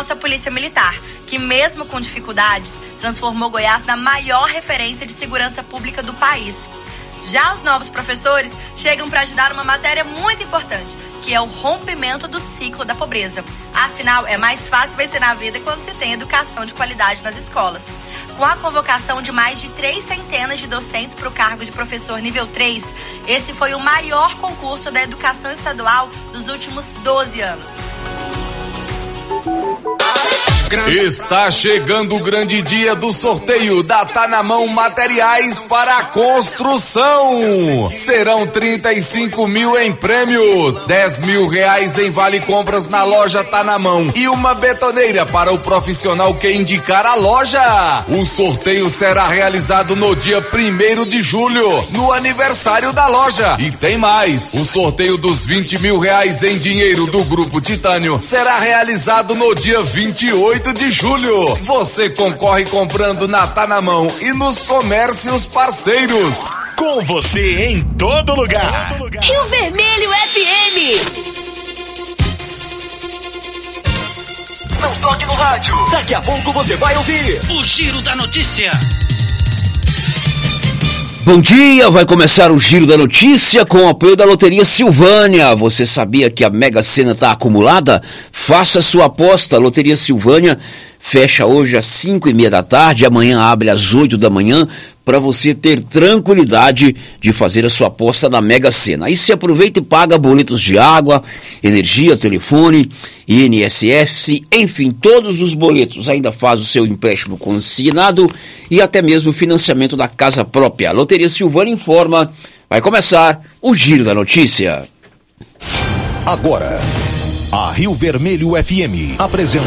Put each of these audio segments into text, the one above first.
nossa Polícia Militar, que mesmo com dificuldades, transformou Goiás na maior referência de segurança pública do país. Já os novos professores chegam para ajudar uma matéria muito importante, que é o rompimento do ciclo da pobreza. Afinal, é mais fácil vencer na vida quando se tem educação de qualidade nas escolas. Com a convocação de mais de três centenas de docentes para o cargo de professor nível 3, esse foi o maior concurso da educação estadual dos últimos 12 anos. Está chegando o grande dia do sorteio da Tá na Mão Materiais para Construção. Serão 35 mil em prêmios, 10 mil reais em vale compras na loja Tá na Mão e uma betoneira para o profissional que indicar a loja. O sorteio será realizado no dia primeiro de julho, no aniversário da loja. E tem mais, o sorteio dos 20 mil reais em dinheiro do Grupo Titânio será realizado no dia 28 8 de julho. Você concorre comprando na Tá na Mão e nos comércios parceiros. Com você em todo lugar. Rio Vermelho FM. Não toque no rádio. Daqui a pouco você vai ouvir o Giro da Notícia. Bom dia, vai começar o Giro da Notícia com o apoio da Loteria Silvânia. Você sabia que a Mega Sena está acumulada? Faça sua aposta. Loteria Silvânia fecha hoje às 5 e meia da tarde, amanhã abre às 8 da manhã, para você ter tranquilidade de fazer a sua aposta na Mega Sena. Aí você aproveita e paga boletos de água, energia, telefone, INSS, enfim, todos os boletos. Ainda faz o seu empréstimo consignado e até mesmo o financiamento da casa própria. A Loteria Silvana informa, vai começar o Giro da Notícia. Agora, a Rio Vermelho FM apresenta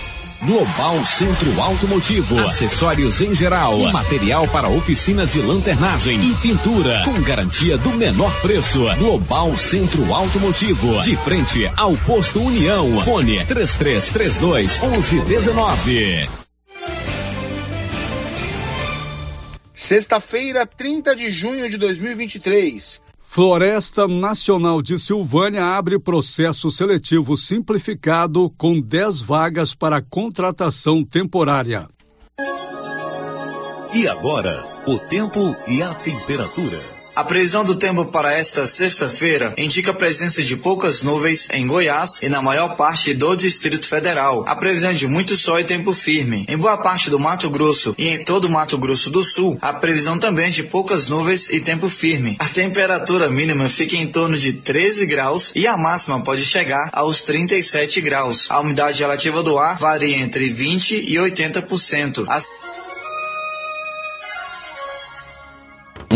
Global Centro Automotivo, acessórios em geral, material para oficinas de lanternagem e pintura, com garantia do menor preço. Global Centro Automotivo, de frente ao posto União. Fone 3332 1119. Sexta-feira, 30 de junho de 2023. Floresta Nacional de Silvânia abre processo seletivo simplificado com 10 vagas para contratação temporária. E agora, o tempo e a temperatura. A previsão do tempo para esta sexta-feira indica a presença de poucas nuvens em Goiás e na maior parte do Distrito Federal. A previsão de muito sol e tempo firme. Em boa parte do Mato Grosso e em todo o Mato Grosso do Sul, a previsão também de poucas nuvens e tempo firme. A temperatura mínima fica em torno de 13 graus e a máxima pode chegar aos 37 graus. A umidade relativa do ar varia entre 20 e 80%. As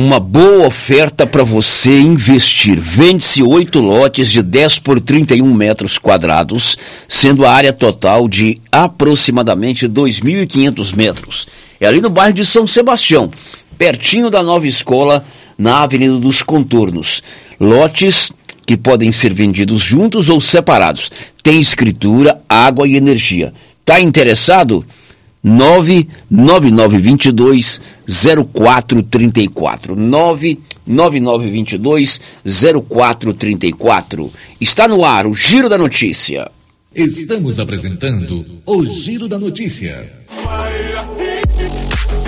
uma boa oferta para você investir. Vende-se oito lotes de 10 por 31 metros quadrados, sendo a área total de aproximadamente 2.500 metros. É ali no bairro de São Sebastião, pertinho da nova escola, na Avenida dos Contornos. Lotes que podem ser vendidos juntos ou separados. Tem escritura, água e energia. Tá interessado? 99922 0434. 99922 0434. Está no ar o Giro da Notícia. Estamos apresentando o Giro da Notícia.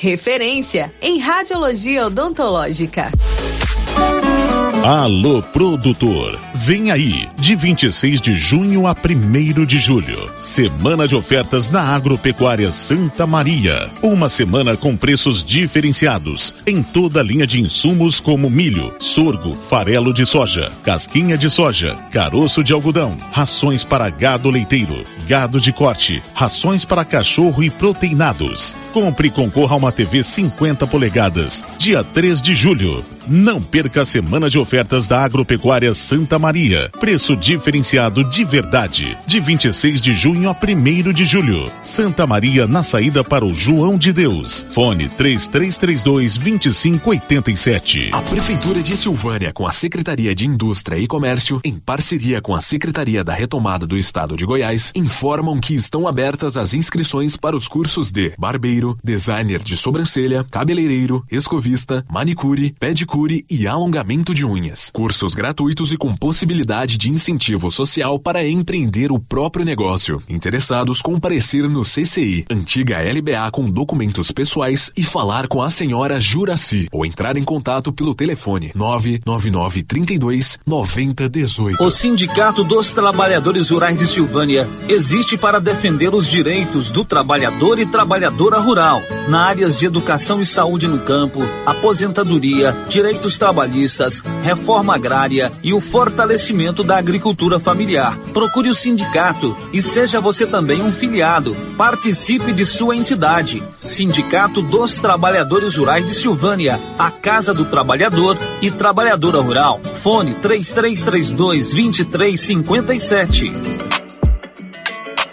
referência em radiologia odontológica. Alô, produtor, Vem aí, de 26 de junho a 1 de julho. Semana de ofertas na Agropecuária Santa Maria. Uma semana com preços diferenciados em toda a linha de insumos como milho, sorgo, farelo de soja, casquinha de soja, caroço de algodão, rações para gado leiteiro, gado de corte, rações para cachorro e proteinados. Compre e concorra a uma TV 50 polegadas, dia 3 de julho. Não perca a semana de ofertas da Agropecuária Santa Maria. Preço diferenciado de verdade. De 26 de junho a 1 de julho. Santa Maria na saída para o João de Deus. Fone 3332 2587. A Prefeitura de Silvânia, com a Secretaria de Indústria e Comércio, em parceria com a Secretaria da Retomada do Estado de Goiás, informam que estão abertas as inscrições para os cursos de barbeiro, designer de sobrancelha, cabeleireiro, escovista, manicure, pedicure e alongamento de unhas. Cursos gratuitos e com possibilidade de incentivo social para empreender o próprio negócio. Interessados comparecer no CCI, antiga LBA com documentos pessoais e falar com a senhora Juraci ou entrar em contato pelo telefone 999 32 9018. O Sindicato dos Trabalhadores Rurais de Silvânia existe para defender os direitos do trabalhador e trabalhadora rural na áreas de educação e saúde no campo, aposentadoria, direitos trabalhistas, reforma agrária e o fortalecimento da agricultura familiar. Procure o sindicato e seja você também um filiado. Participe de sua entidade. Sindicato dos Trabalhadores Rurais de Silvânia, a Casa do Trabalhador e Trabalhadora Rural. Fone 3332 2357.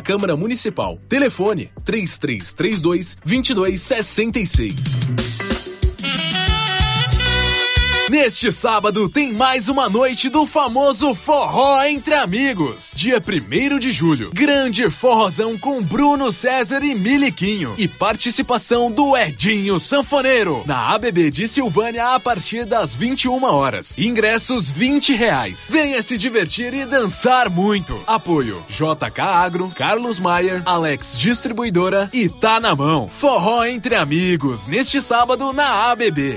Câmara Municipal. Telefone 3332 2266. Neste sábado tem mais uma noite do famoso Forró Entre Amigos. Dia 1 de julho. Grande forrozão com Bruno César e Miliquinho. E participação do Edinho Sanfoneiro. Na ABB de Silvânia a partir das 21 horas. Ingressos 20 reais. Venha se divertir e dançar muito. Apoio JK Agro, Carlos Maier, Alex Distribuidora e Tá na Mão. Forró Entre Amigos. Neste sábado na ABB.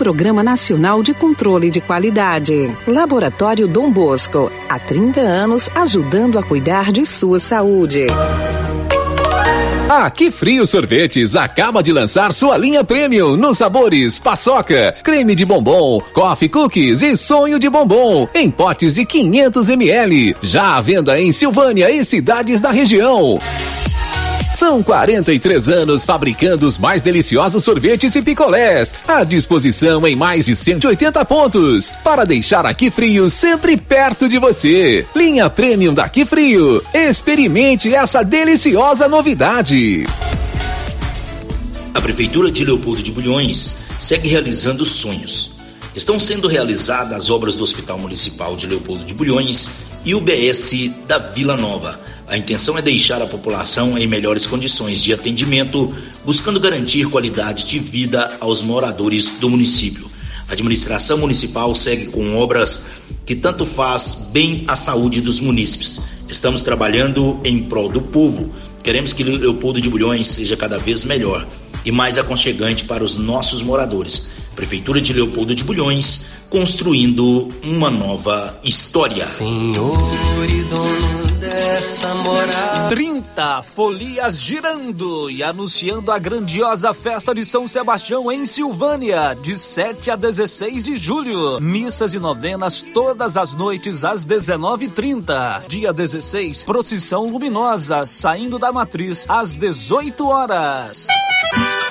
Programa Nacional de Controle de Qualidade. Laboratório Dom Bosco, há 30 anos ajudando a cuidar de sua saúde. A Que Frio Sorvetes acaba de lançar sua linha premium nos sabores paçoca, creme de bombom, coffee cookies e sonho de bombom em potes de 500 ml. Já à venda em Silvânia e cidades da região. São 43 anos fabricando os mais deliciosos sorvetes e picolés, à disposição em mais de 180 pontos, para deixar aqui frio sempre perto de você. Linha Premium daqui frio. Experimente essa deliciosa novidade. A Prefeitura de Leopoldo de Bulhões segue realizando sonhos. Estão sendo realizadas as obras do Hospital Municipal de Leopoldo de Bulhões e o BS da Vila Nova a intenção é deixar a população em melhores condições de atendimento, buscando garantir qualidade de vida aos moradores do município. A administração municipal segue com obras que tanto faz bem à saúde dos munícipes. Estamos trabalhando em prol do povo. Queremos que Leopoldo de Bulhões seja cada vez melhor e mais aconchegante para os nossos moradores. Prefeitura de Leopoldo de Bulhões, construindo uma nova história. Senhor e dono essa moral. 30 folias girando e anunciando a grandiosa festa de São Sebastião em Silvânia, de 7 a 16 de julho. Missas e novenas todas as noites às 19h30. Dia 16, procissão luminosa saindo da matriz às 18 horas.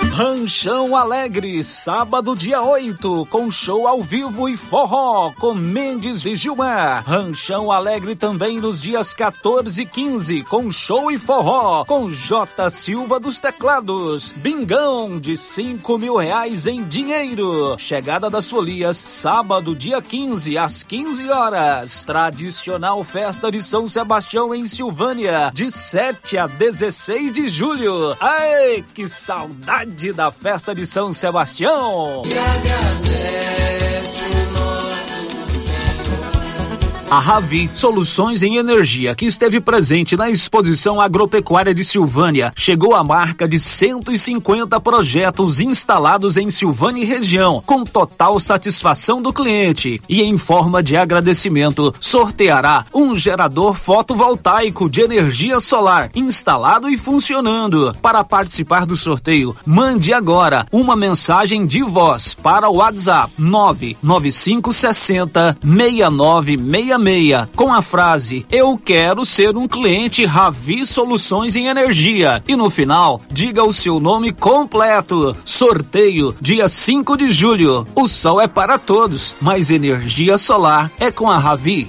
Ranchão Alegre, sábado dia 8, com show ao vivo e forró com Mendes e Gilmar. Ranchão Alegre também nos dias 14 e 15, com show e forró com J Silva dos Teclados. Bingão de 5 mil reais em dinheiro. Chegada das folias, sábado dia 15, às 15 horas. Tradicional festa de São Sebastião em Silvânia, de 7 a 16 de julho. Ai, que saudade da festa de São Sebastião! E A Ravi Soluções em Energia, que esteve presente na exposição agropecuária de Silvânia, chegou à marca de 150 projetos instalados em Silvânia e região, com total satisfação do cliente. E em forma de agradecimento, sorteará um gerador fotovoltaico de energia solar instalado e funcionando. Para participar do sorteio, mande agora uma mensagem de voz para o WhatsApp 99560 6966 com a frase Eu quero ser um cliente Ravi Soluções em Energia e no final diga o seu nome completo. Sorteio dia 5 de julho. O sol é para todos, mas energia solar é com a Ravi.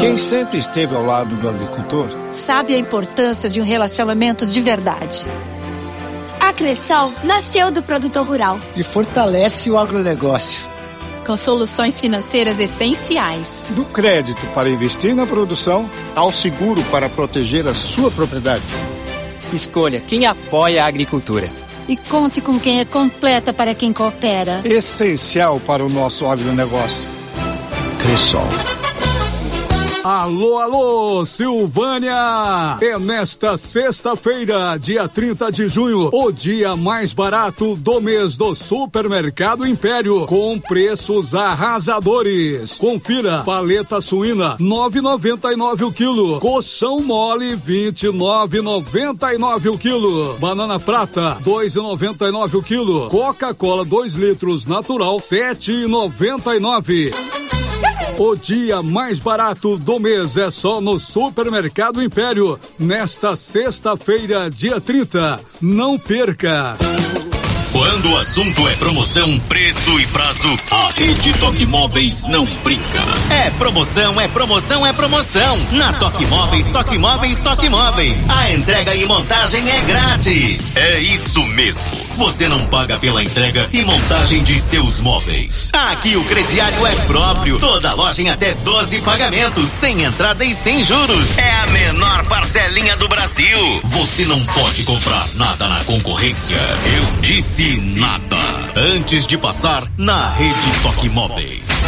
Quem sempre esteve ao lado do agricultor sabe a importância de um relacionamento de verdade. A Cressol nasceu do produtor rural e fortalece o agronegócio. Com soluções financeiras essenciais. Do crédito para investir na produção ao seguro para proteger a sua propriedade. Escolha quem apoia a agricultura. E conte com quem é completa para quem coopera. Essencial para o nosso agronegócio. Cressol. Alô, alô, Silvânia! É nesta sexta-feira, dia 30 de junho, o dia mais barato do mês do Supermercado Império, com preços arrasadores. Confira: paleta suína 9,99 o quilo, colchão mole 29,99 o quilo, banana prata 2,99 o quilo, Coca-Cola 2 litros natural 7,99. O dia mais barato do mês é só no Supermercado Império, nesta sexta-feira, dia 30. Não perca! Quando o assunto é promoção, preço e prazo, a Rede Toque Móveis não brinca. É promoção, é promoção, é promoção. Na Toque Móveis, Toque Móveis, Toque Móveis. A entrega e montagem é grátis. É isso mesmo. Você não paga pela entrega e montagem de seus móveis. Aqui o crediário é próprio. Toda loja em até 12 pagamentos, sem entrada e sem juros. É a menor parcelinha do Brasil. Você não pode comprar nada na concorrência. Eu disse nada. Antes de passar na rede Toque Móveis.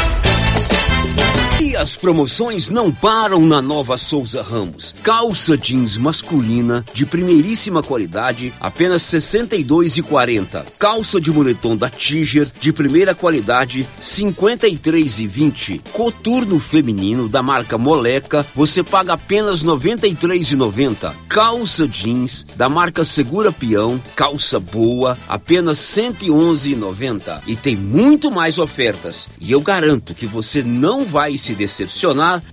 E as promoções não param na Nova Souza Ramos. Calça jeans masculina de primeiríssima qualidade, apenas R$ 62,40. Calça de moletom da Tiger de primeira qualidade, R$ 53,20. Coturno feminino da marca Moleca, você paga apenas R$ 93,90. Calça jeans da marca Segura Peão, calça boa, apenas R$ 111,90. E tem muito mais ofertas. E eu garanto que você não vai se decepcionar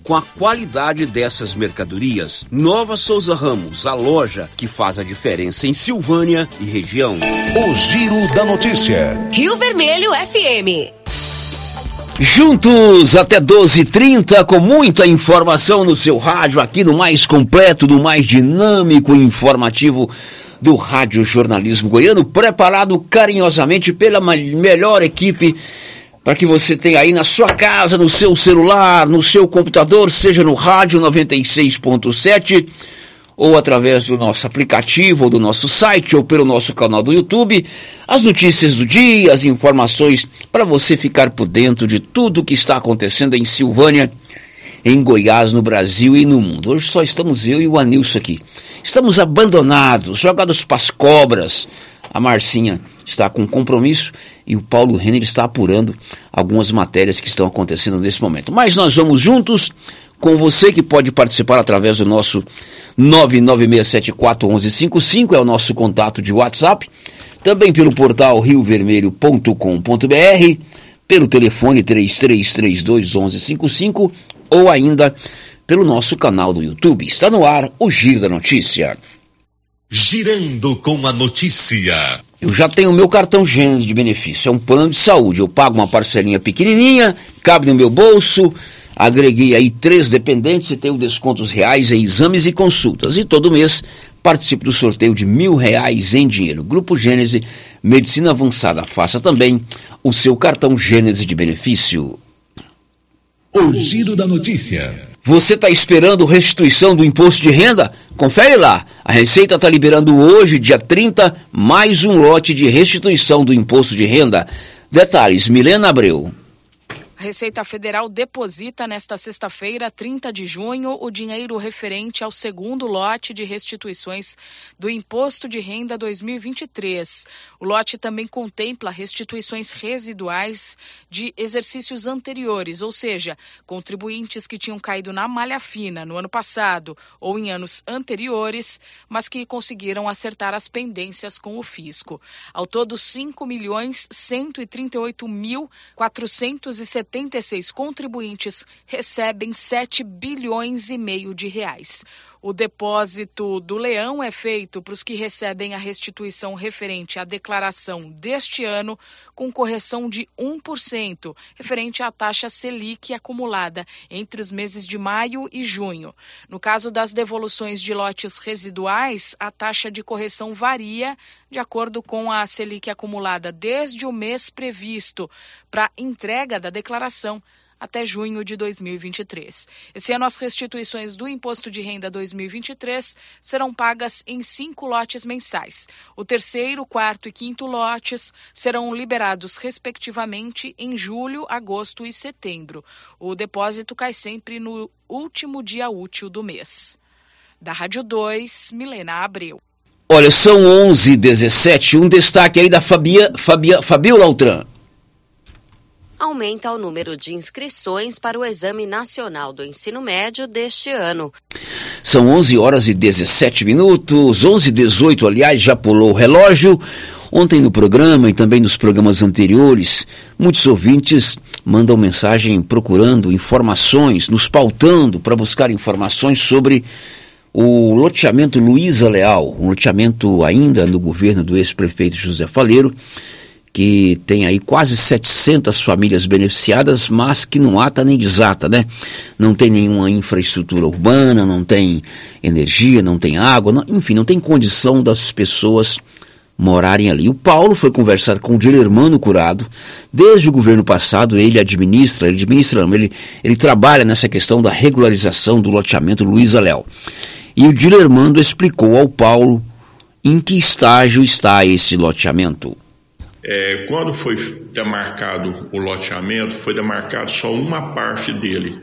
com a qualidade dessas mercadorias. Nova Souza Ramos, a loja que faz a diferença em Silvânia e região. O Giro da Notícia. Rio Vermelho FM. Juntos até 12h30 com muita informação no seu rádio, aqui no mais completo, no mais dinâmico e informativo do Rádio Jornalismo Goiano, preparado carinhosamente pela melhor equipe para que você tenha aí na sua casa, no seu celular, no seu computador, seja no rádio 96.7 ou através do nosso aplicativo ou do nosso site ou pelo nosso canal do YouTube, as notícias do dia, as informações para você ficar por dentro de tudo o que está acontecendo em Silvânia, em Goiás, no Brasil e no mundo. Hoje só estamos eu e o Anilson aqui. Estamos abandonados, jogados para as cobras. A Marcinha está com compromisso e o Paulo Renner está apurando algumas matérias que estão acontecendo nesse momento. Mas nós vamos juntos com você que pode participar através do nosso 996741155, é o nosso contato de WhatsApp, também pelo portal riovermelho.com.br, pelo telefone 33321155 ou ainda pelo nosso canal do YouTube. Está no ar o Giro da Notícia. Girando com a notícia. Eu já tenho o meu cartão Gênesis de benefício, é um plano de saúde. Eu pago uma parcelinha pequenininha, cabe no meu bolso, agreguei aí três dependentes e tenho descontos reais em exames e consultas. E todo mês participo do sorteio de mil reais em dinheiro. Grupo Gênese, Medicina Avançada. Faça também o seu cartão Gênese de benefício. O giro da notícia. Você está esperando restituição do imposto de renda? Confere lá. A Receita está liberando hoje, dia 30, mais um lote de restituição do imposto de renda. Detalhes, Milena Abreu. A Receita Federal deposita nesta sexta-feira, 30 de junho, o dinheiro referente ao segundo lote de restituições do Imposto de Renda 2023. O lote também contempla restituições residuais de exercícios anteriores, ou seja, contribuintes que tinham caído na malha fina no ano passado ou em anos anteriores, mas que conseguiram acertar as pendências com o fisco. Ao todo, 5 milhões 138 mil 470 76 contribuintes recebem 7 bilhões e meio de reais. O depósito do leão é feito para os que recebem a restituição referente à declaração deste ano, com correção de 1%, referente à taxa Selic acumulada entre os meses de maio e junho. No caso das devoluções de lotes residuais, a taxa de correção varia de acordo com a Selic acumulada desde o mês previsto para entrega da declaração até junho de 2023. Esse ano, as restituições do Imposto de Renda 2023 serão pagas em cinco lotes mensais. O terceiro, quarto e quinto lotes serão liberados, respectivamente, em julho, agosto e setembro. O depósito cai sempre no último dia útil do mês. Da Rádio 2, Milena Abreu. Olha, são 11 17 um destaque aí da Fabia, Fabia, Fabiola Altran aumenta o número de inscrições para o Exame Nacional do Ensino Médio deste ano. São 11 horas e 17 minutos, 11 e 18, aliás, já pulou o relógio. Ontem no programa e também nos programas anteriores, muitos ouvintes mandam mensagem procurando informações, nos pautando para buscar informações sobre o loteamento Luiza Leal, um loteamento ainda no governo do ex-prefeito José Faleiro, que tem aí quase 700 famílias beneficiadas, mas que não ata nem desata, né? Não tem nenhuma infraestrutura urbana, não tem energia, não tem água, não, enfim, não tem condição das pessoas morarem ali. O Paulo foi conversar com o Dilermano Curado. Desde o governo passado, ele administra, ele administra, ele, ele trabalha nessa questão da regularização do loteamento Luiza Léo. E o Dilermando explicou ao Paulo em que estágio está esse loteamento. É, quando foi demarcado o loteamento, foi demarcado só uma parte dele.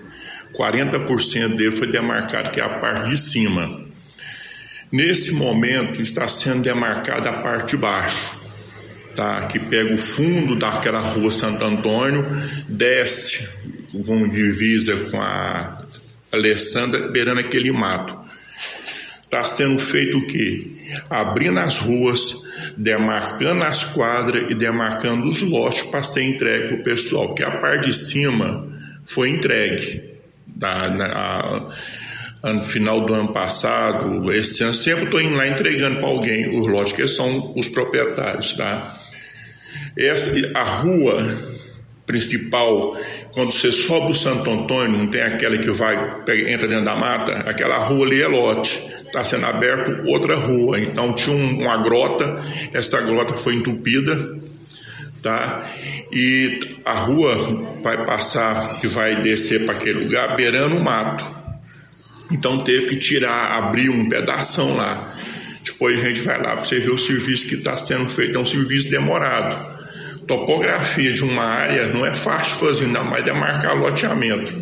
40% dele foi demarcado, que é a parte de cima. Nesse momento está sendo demarcada a parte de baixo, tá? que pega o fundo daquela rua Santo Antônio, desce com divisa com a Alessandra, beirando aquele mato. Está sendo feito o quê? Abrindo as ruas, demarcando as quadras e demarcando os lotes para ser entregue para o pessoal, porque a parte de cima foi entregue. Na, a, no final do ano passado, esse ano, sempre estou indo lá entregando para alguém os lotes, que são os proprietários. Tá? Essa, a rua principal, quando você sobe o Santo Antônio, não tem aquela que vai, entra dentro da mata, aquela rua ali é lote, está sendo aberto outra rua, então tinha um, uma grota, essa grota foi entupida, tá? E a rua vai passar, que vai descer para aquele lugar, beirando o mato, então teve que tirar, abrir um pedação lá, depois a gente vai lá para você ver o serviço que está sendo feito, é um serviço demorado, topografia de uma área não é fácil fazer, ainda mais demarcar loteamento.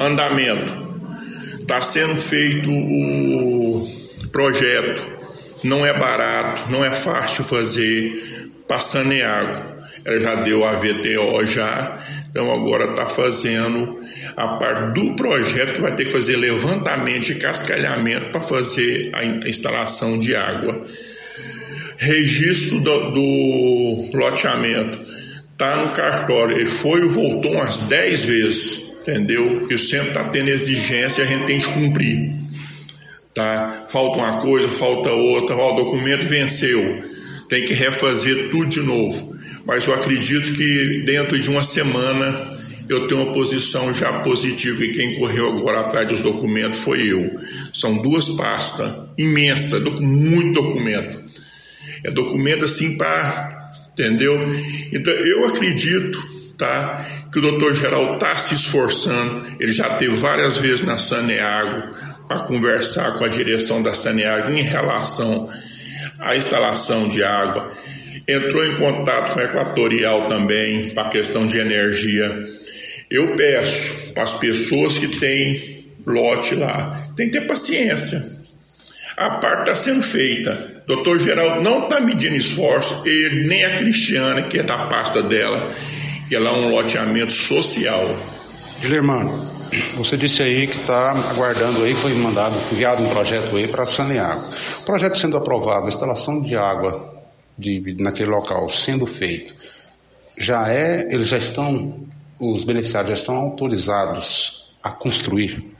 Andamento. Está sendo feito o projeto, não é barato, não é fácil fazer, passando em água. Ela já deu a VTO já, então agora está fazendo a parte do projeto que vai ter que fazer levantamento e cascalhamento para fazer a instalação de água registro do, do loteamento está no cartório, ele foi e voltou umas 10 vezes, entendeu? Porque sempre está tendo exigência e a gente tem que cumprir. Tá? Falta uma coisa, falta outra, ó, o documento venceu, tem que refazer tudo de novo. Mas eu acredito que dentro de uma semana eu tenho uma posição já positiva e quem correu agora atrás dos documentos foi eu. São duas pastas imensas, muito documento. É documento assim para, entendeu? Então eu acredito, tá, que o doutor Geral está se esforçando. Ele já teve várias vezes na Saneago para conversar com a direção da Saneago em relação à instalação de água. Entrou em contato com a Equatorial também para a questão de energia. Eu peço para as pessoas que têm lote lá, tem que ter paciência a parte está sendo feita. Doutor Geraldo não está medindo esforço, ele nem a Cristiana, que é da pasta dela, que ela é um loteamento social. Guilhermano, você disse aí que está aguardando aí, foi mandado, enviado um projeto aí para sanear. O projeto sendo aprovado, a instalação de água de, naquele local sendo feito, já é, eles já estão, os beneficiários já estão autorizados a construir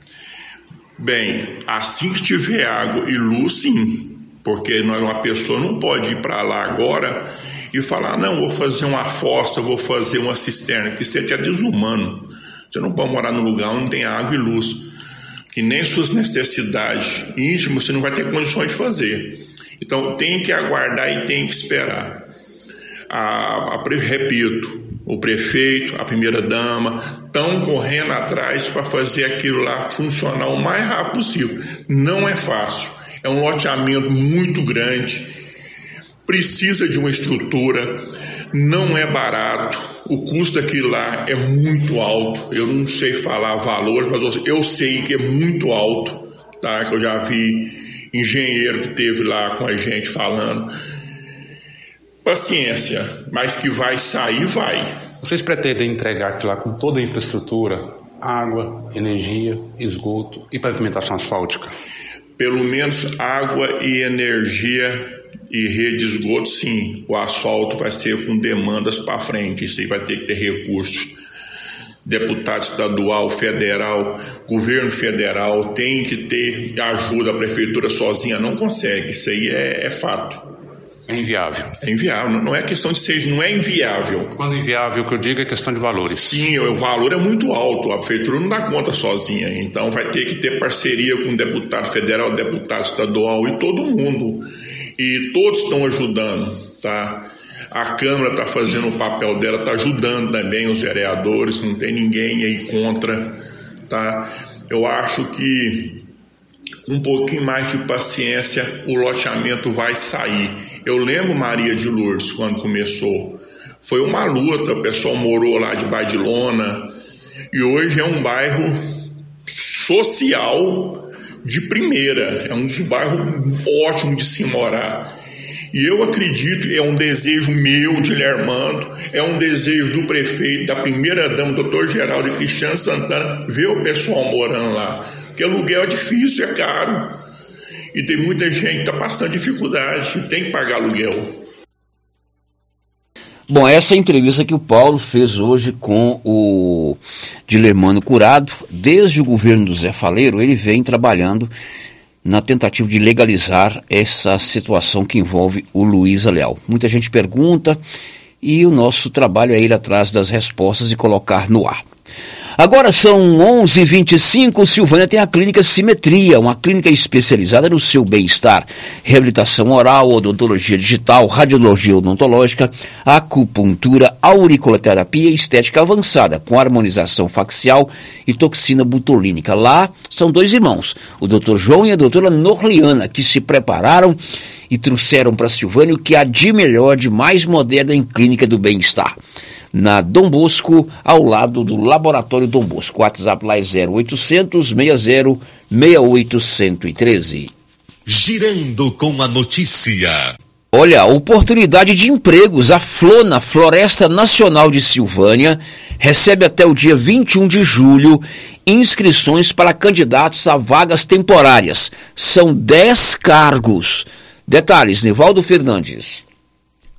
Bem, assim que tiver água e luz, sim, porque nós, uma pessoa não pode ir para lá agora e falar: não, vou fazer uma fossa, vou fazer uma cisterna, que isso é desumano. Você não pode morar num lugar onde tem água e luz, que nem suas necessidades íntimas você não vai ter condições de fazer. Então tem que aguardar e tem que esperar. A, a, repito, o prefeito, a primeira-dama, estão correndo atrás para fazer aquilo lá funcionar o mais rápido possível. Não é fácil, é um loteamento muito grande, precisa de uma estrutura, não é barato, o custo daquilo lá é muito alto. Eu não sei falar valores, mas eu sei que é muito alto, tá? Que eu já vi engenheiro que teve lá com a gente falando Paciência, mas que vai sair, vai. Vocês pretendem entregar aquilo lá com toda a infraestrutura, água, energia, esgoto e pavimentação asfáltica? Pelo menos água e energia e rede de esgoto, sim. O asfalto vai ser com demandas para frente. Isso aí vai ter que ter recursos. Deputado estadual, federal, governo federal tem que ter ajuda. A prefeitura sozinha não consegue. Isso aí é, é fato. É inviável. É inviável. Não é questão de ser, não é inviável. Quando inviável, o que eu digo é questão de valores. Sim, o valor é muito alto. A prefeitura não dá conta sozinha. Então vai ter que ter parceria com o deputado federal, deputado estadual e todo mundo. E todos estão ajudando, tá? A Câmara está fazendo o papel dela, está ajudando também os vereadores, não tem ninguém aí contra, tá? Eu acho que um pouquinho mais de paciência, o loteamento vai sair. Eu lembro Maria de Lourdes quando começou. Foi uma luta, o pessoal morou lá de de lona, E hoje é um bairro social de primeira, é um dos bairros ótimos de se morar. E eu acredito, é um desejo meu de Lermando, é um desejo do prefeito, da primeira-dama, doutor Geraldo Cristiano Santana, ver o pessoal morando lá. Porque aluguel é difícil, é caro. E tem muita gente que está passando dificuldade, tem que pagar aluguel. Bom, essa entrevista que o Paulo fez hoje com o Dilermano Curado, desde o governo do Zé Faleiro, ele vem trabalhando na tentativa de legalizar essa situação que envolve o Luiz Leal. Muita gente pergunta e o nosso trabalho é ir atrás das respostas e colocar no ar. Agora são 11h25. Silvânia tem a clínica Simetria, uma clínica especializada no seu bem-estar. Reabilitação oral, odontologia digital, radiologia odontológica, acupuntura, auriculoterapia e estética avançada, com harmonização facial e toxina butolínica. Lá são dois irmãos, o Dr. João e a doutora Norliana, que se prepararam e trouxeram para Silvânia o que há de melhor, de mais moderno em clínica do bem-estar na Dom Bosco, ao lado do Laboratório Dom Bosco. O WhatsApp lá é 0800 60 68 113. Girando com a notícia. Olha, oportunidade de empregos. A Flona, Floresta Nacional de Silvânia, recebe até o dia 21 de julho inscrições para candidatos a vagas temporárias. São 10 cargos. Detalhes, Nivaldo Fernandes.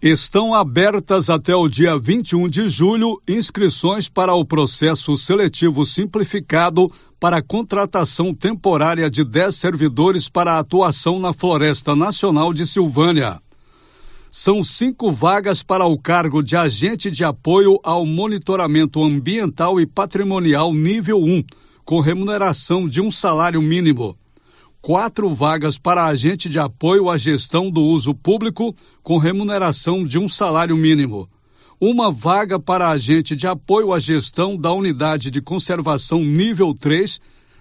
Estão abertas até o dia 21 de julho inscrições para o processo seletivo simplificado para contratação temporária de 10 servidores para atuação na Floresta Nacional de Silvânia. São cinco vagas para o cargo de agente de apoio ao monitoramento ambiental e patrimonial nível 1, com remuneração de um salário mínimo quatro vagas para agente de apoio à gestão do uso público com remuneração de um salário mínimo. Uma vaga para agente de apoio à gestão da unidade de conservação nível 3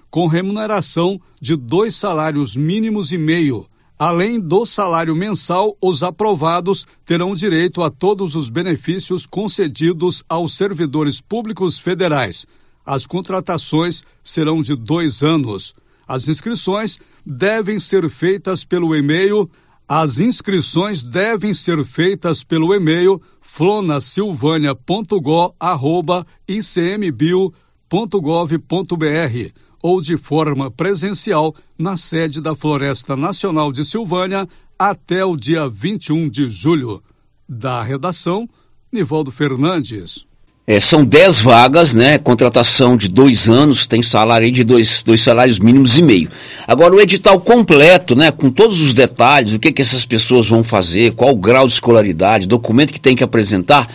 com remuneração de dois salários mínimos e meio. Além do salário mensal, os aprovados terão direito a todos os benefícios concedidos aos servidores públicos federais. As contratações serão de dois anos. As inscrições devem ser feitas pelo e-mail. As inscrições devem ser feitas pelo e-mail flonasilvânia.go@icmbio.gov.br ou de forma presencial na sede da Floresta Nacional de Silvânia até o dia 21 de julho. Da redação, Nivaldo Fernandes. É, são 10 vagas, né? Contratação de dois anos, tem salário de dois, dois salários mínimos e meio. Agora, o edital completo, né? Com todos os detalhes, o que, que essas pessoas vão fazer, qual o grau de escolaridade, documento que tem que apresentar,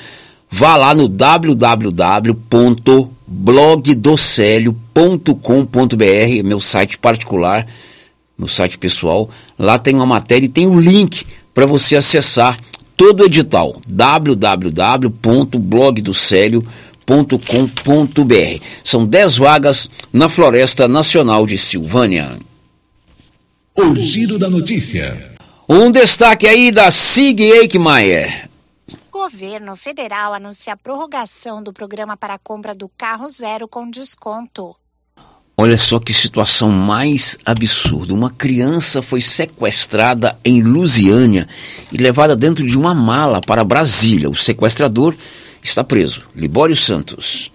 vá lá no www.blogdocelio.com.br, meu site particular, meu site pessoal. Lá tem uma matéria e tem o um link para você acessar todo o edital www.blogdocelio.com.br. São 10 vagas na Floresta Nacional de Silvânia. O giro da notícia. Um destaque aí da Sig Eichmeier. Governo federal anuncia a prorrogação do programa para a compra do carro zero com desconto. Olha só que situação mais absurda. Uma criança foi sequestrada em Lusiânia e levada dentro de uma mala para Brasília. O sequestrador está preso. Libório Santos.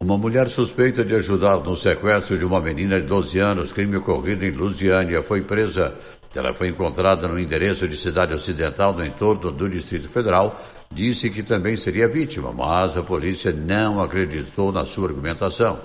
Uma mulher suspeita de ajudar no sequestro de uma menina de 12 anos, crime ocorrido em Lusiânia, foi presa. Ela foi encontrada no endereço de Cidade Ocidental, no entorno do Distrito Federal. Disse que também seria vítima, mas a polícia não acreditou na sua argumentação.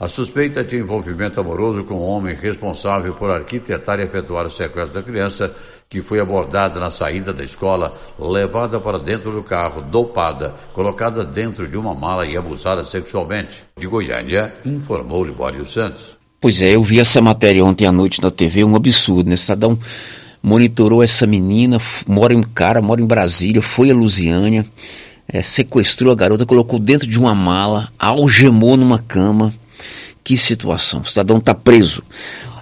A suspeita de envolvimento amoroso com o homem responsável por arquitetar e efetuar o sequestro da criança, que foi abordada na saída da escola, levada para dentro do carro, dopada, colocada dentro de uma mala e abusada sexualmente. De Goiânia, informou Libório Santos. Pois é, eu vi essa matéria ontem à noite na TV, um absurdo, né? Estadão monitorou essa menina, mora em cara, mora em Brasília, foi a Lusiânia, é, sequestrou a garota, colocou dentro de uma mala, algemou numa cama, que situação. O cidadão está preso.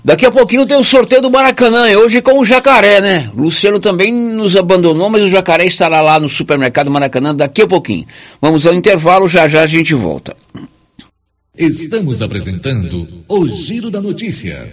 Daqui a pouquinho tem o sorteio do Maracanã, hoje com o Jacaré, né? Luciano também nos abandonou, mas o Jacaré estará lá no supermercado Maracanã daqui a pouquinho. Vamos ao intervalo, já já a gente volta. Estamos apresentando o Giro da Notícia.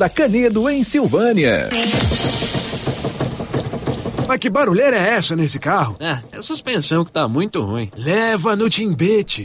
da Canedo, em Silvânia. Mas que barulheira é essa nesse carro? É, é a suspensão que tá muito ruim. Leva no Timbete.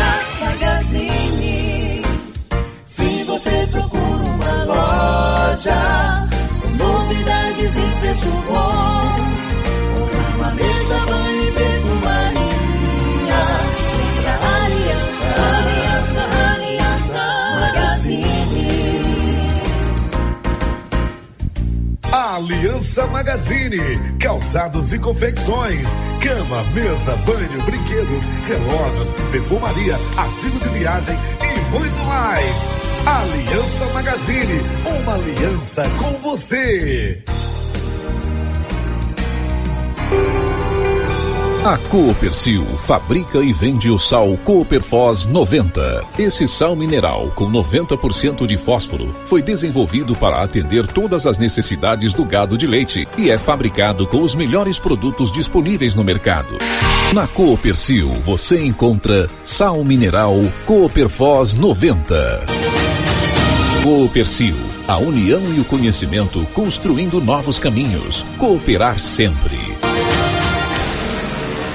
preço bom, comprar uma mesa, banho e perfumaria, compra Aliança, Aliança, Aliança Magazine. Aliança Magazine, calçados e confecções, cama, mesa, banho, brinquedos, relógios, perfumaria, asilo de viagem e muito mais. Aliança Magazine, uma aliança com você. A Coopercil fabrica e vende o sal Cooperfos 90. Esse sal mineral com 90% de fósforo foi desenvolvido para atender todas as necessidades do gado de leite e é fabricado com os melhores produtos disponíveis no mercado. Na Coopercil você encontra sal mineral Cooperfos 90. Coopercil, a união e o conhecimento construindo novos caminhos. Cooperar sempre.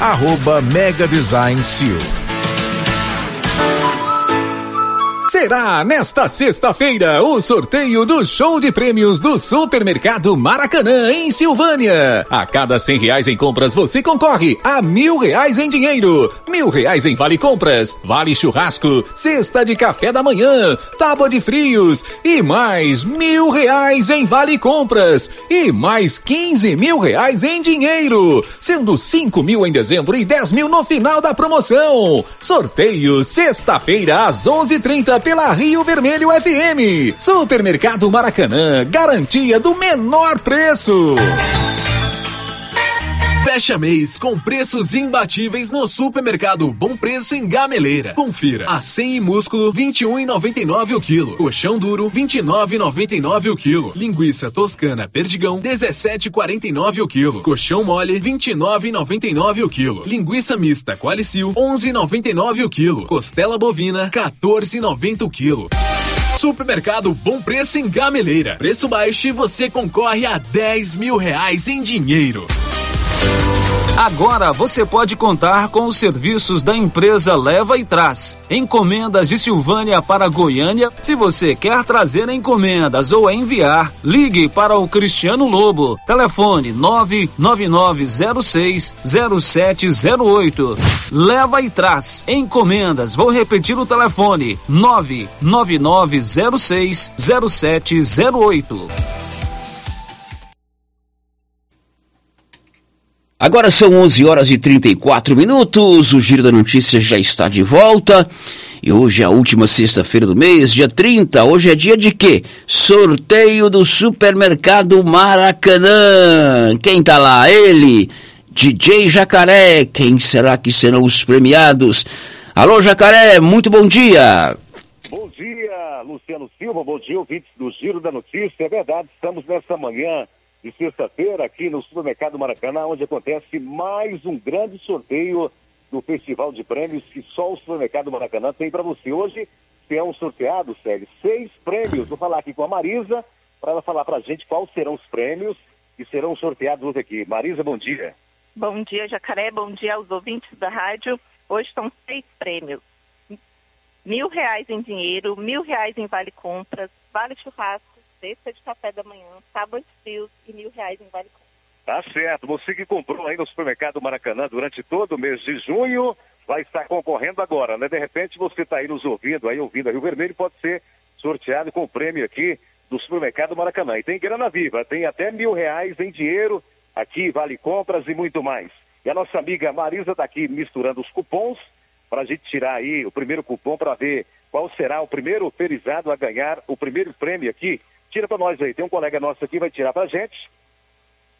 arroba Mega Design Seal. Será nesta sexta-feira o sorteio do show de prêmios do Supermercado Maracanã, em Silvânia. A cada cem reais em compras, você concorre a mil reais em dinheiro, mil reais em vale compras, vale churrasco, cesta de café da manhã, tábua de frios e mais mil reais em vale compras e mais quinze mil reais em dinheiro, sendo cinco mil em dezembro e dez mil no final da promoção. Sorteio sexta-feira às onze trinta pela Rio Vermelho FM. Supermercado Maracanã, garantia do menor preço. Fecha mês com preços imbatíveis no supermercado Bom Preço em Gameleira. Confira. A 100 e músculo 21,99 o quilo. Colchão duro 29,99 o quilo. Linguiça toscana Perdigão 17,49 o quilo. Colchão mole 29,99 o quilo. Linguiça mista Qualicil 11,99 o quilo. Costela bovina 14,90 o quilo. Supermercado Bom Preço em Gameleira. Preço baixo e você concorre a 10 mil reais em dinheiro. Agora você pode contar com os serviços da empresa Leva e Traz. Encomendas de Silvânia para Goiânia. Se você quer trazer encomendas ou enviar, ligue para o Cristiano Lobo. Telefone 999060708. Leva e Traz. Encomendas. Vou repetir o telefone: 999060708. Agora são 11 horas e 34 minutos. O Giro da Notícia já está de volta. E hoje é a última sexta-feira do mês, dia 30. Hoje é dia de quê? Sorteio do Supermercado Maracanã. Quem tá lá? Ele, DJ Jacaré. Quem será que serão os premiados? Alô, Jacaré, muito bom dia. Bom dia, Luciano Silva, bom dia, ouvintes do Giro da Notícia. É verdade, estamos nessa manhã de sexta-feira aqui no Supermercado Maracanã, onde acontece mais um grande sorteio do Festival de Prêmios que só o Supermercado Maracanã tem para você. Hoje é um sorteado, Sérgio, seis prêmios. Vou falar aqui com a Marisa para ela falar para a gente quais serão os prêmios que serão sorteados hoje aqui. Marisa, bom dia. Bom dia, Jacaré. Bom dia aos ouvintes da rádio. Hoje são seis prêmios. Mil reais em dinheiro, mil reais em vale compras, vale churrasco, cesta de café da manhã, sábados frios e mil reais em vale compras. Tá certo. Você que comprou aí no supermercado Maracanã durante todo o mês de junho, vai estar concorrendo agora, né? De repente você está aí nos ouvindo, aí ouvindo a Rio Vermelho, pode ser sorteado com o prêmio aqui do supermercado Maracanã. E tem grana viva, tem até mil reais em dinheiro aqui, vale compras e muito mais. E a nossa amiga Marisa está aqui misturando os cupons para a gente tirar aí o primeiro cupom para ver qual será o primeiro ferizado a ganhar o primeiro prêmio aqui. Tira para nós aí, tem um colega nosso aqui, vai tirar para a gente.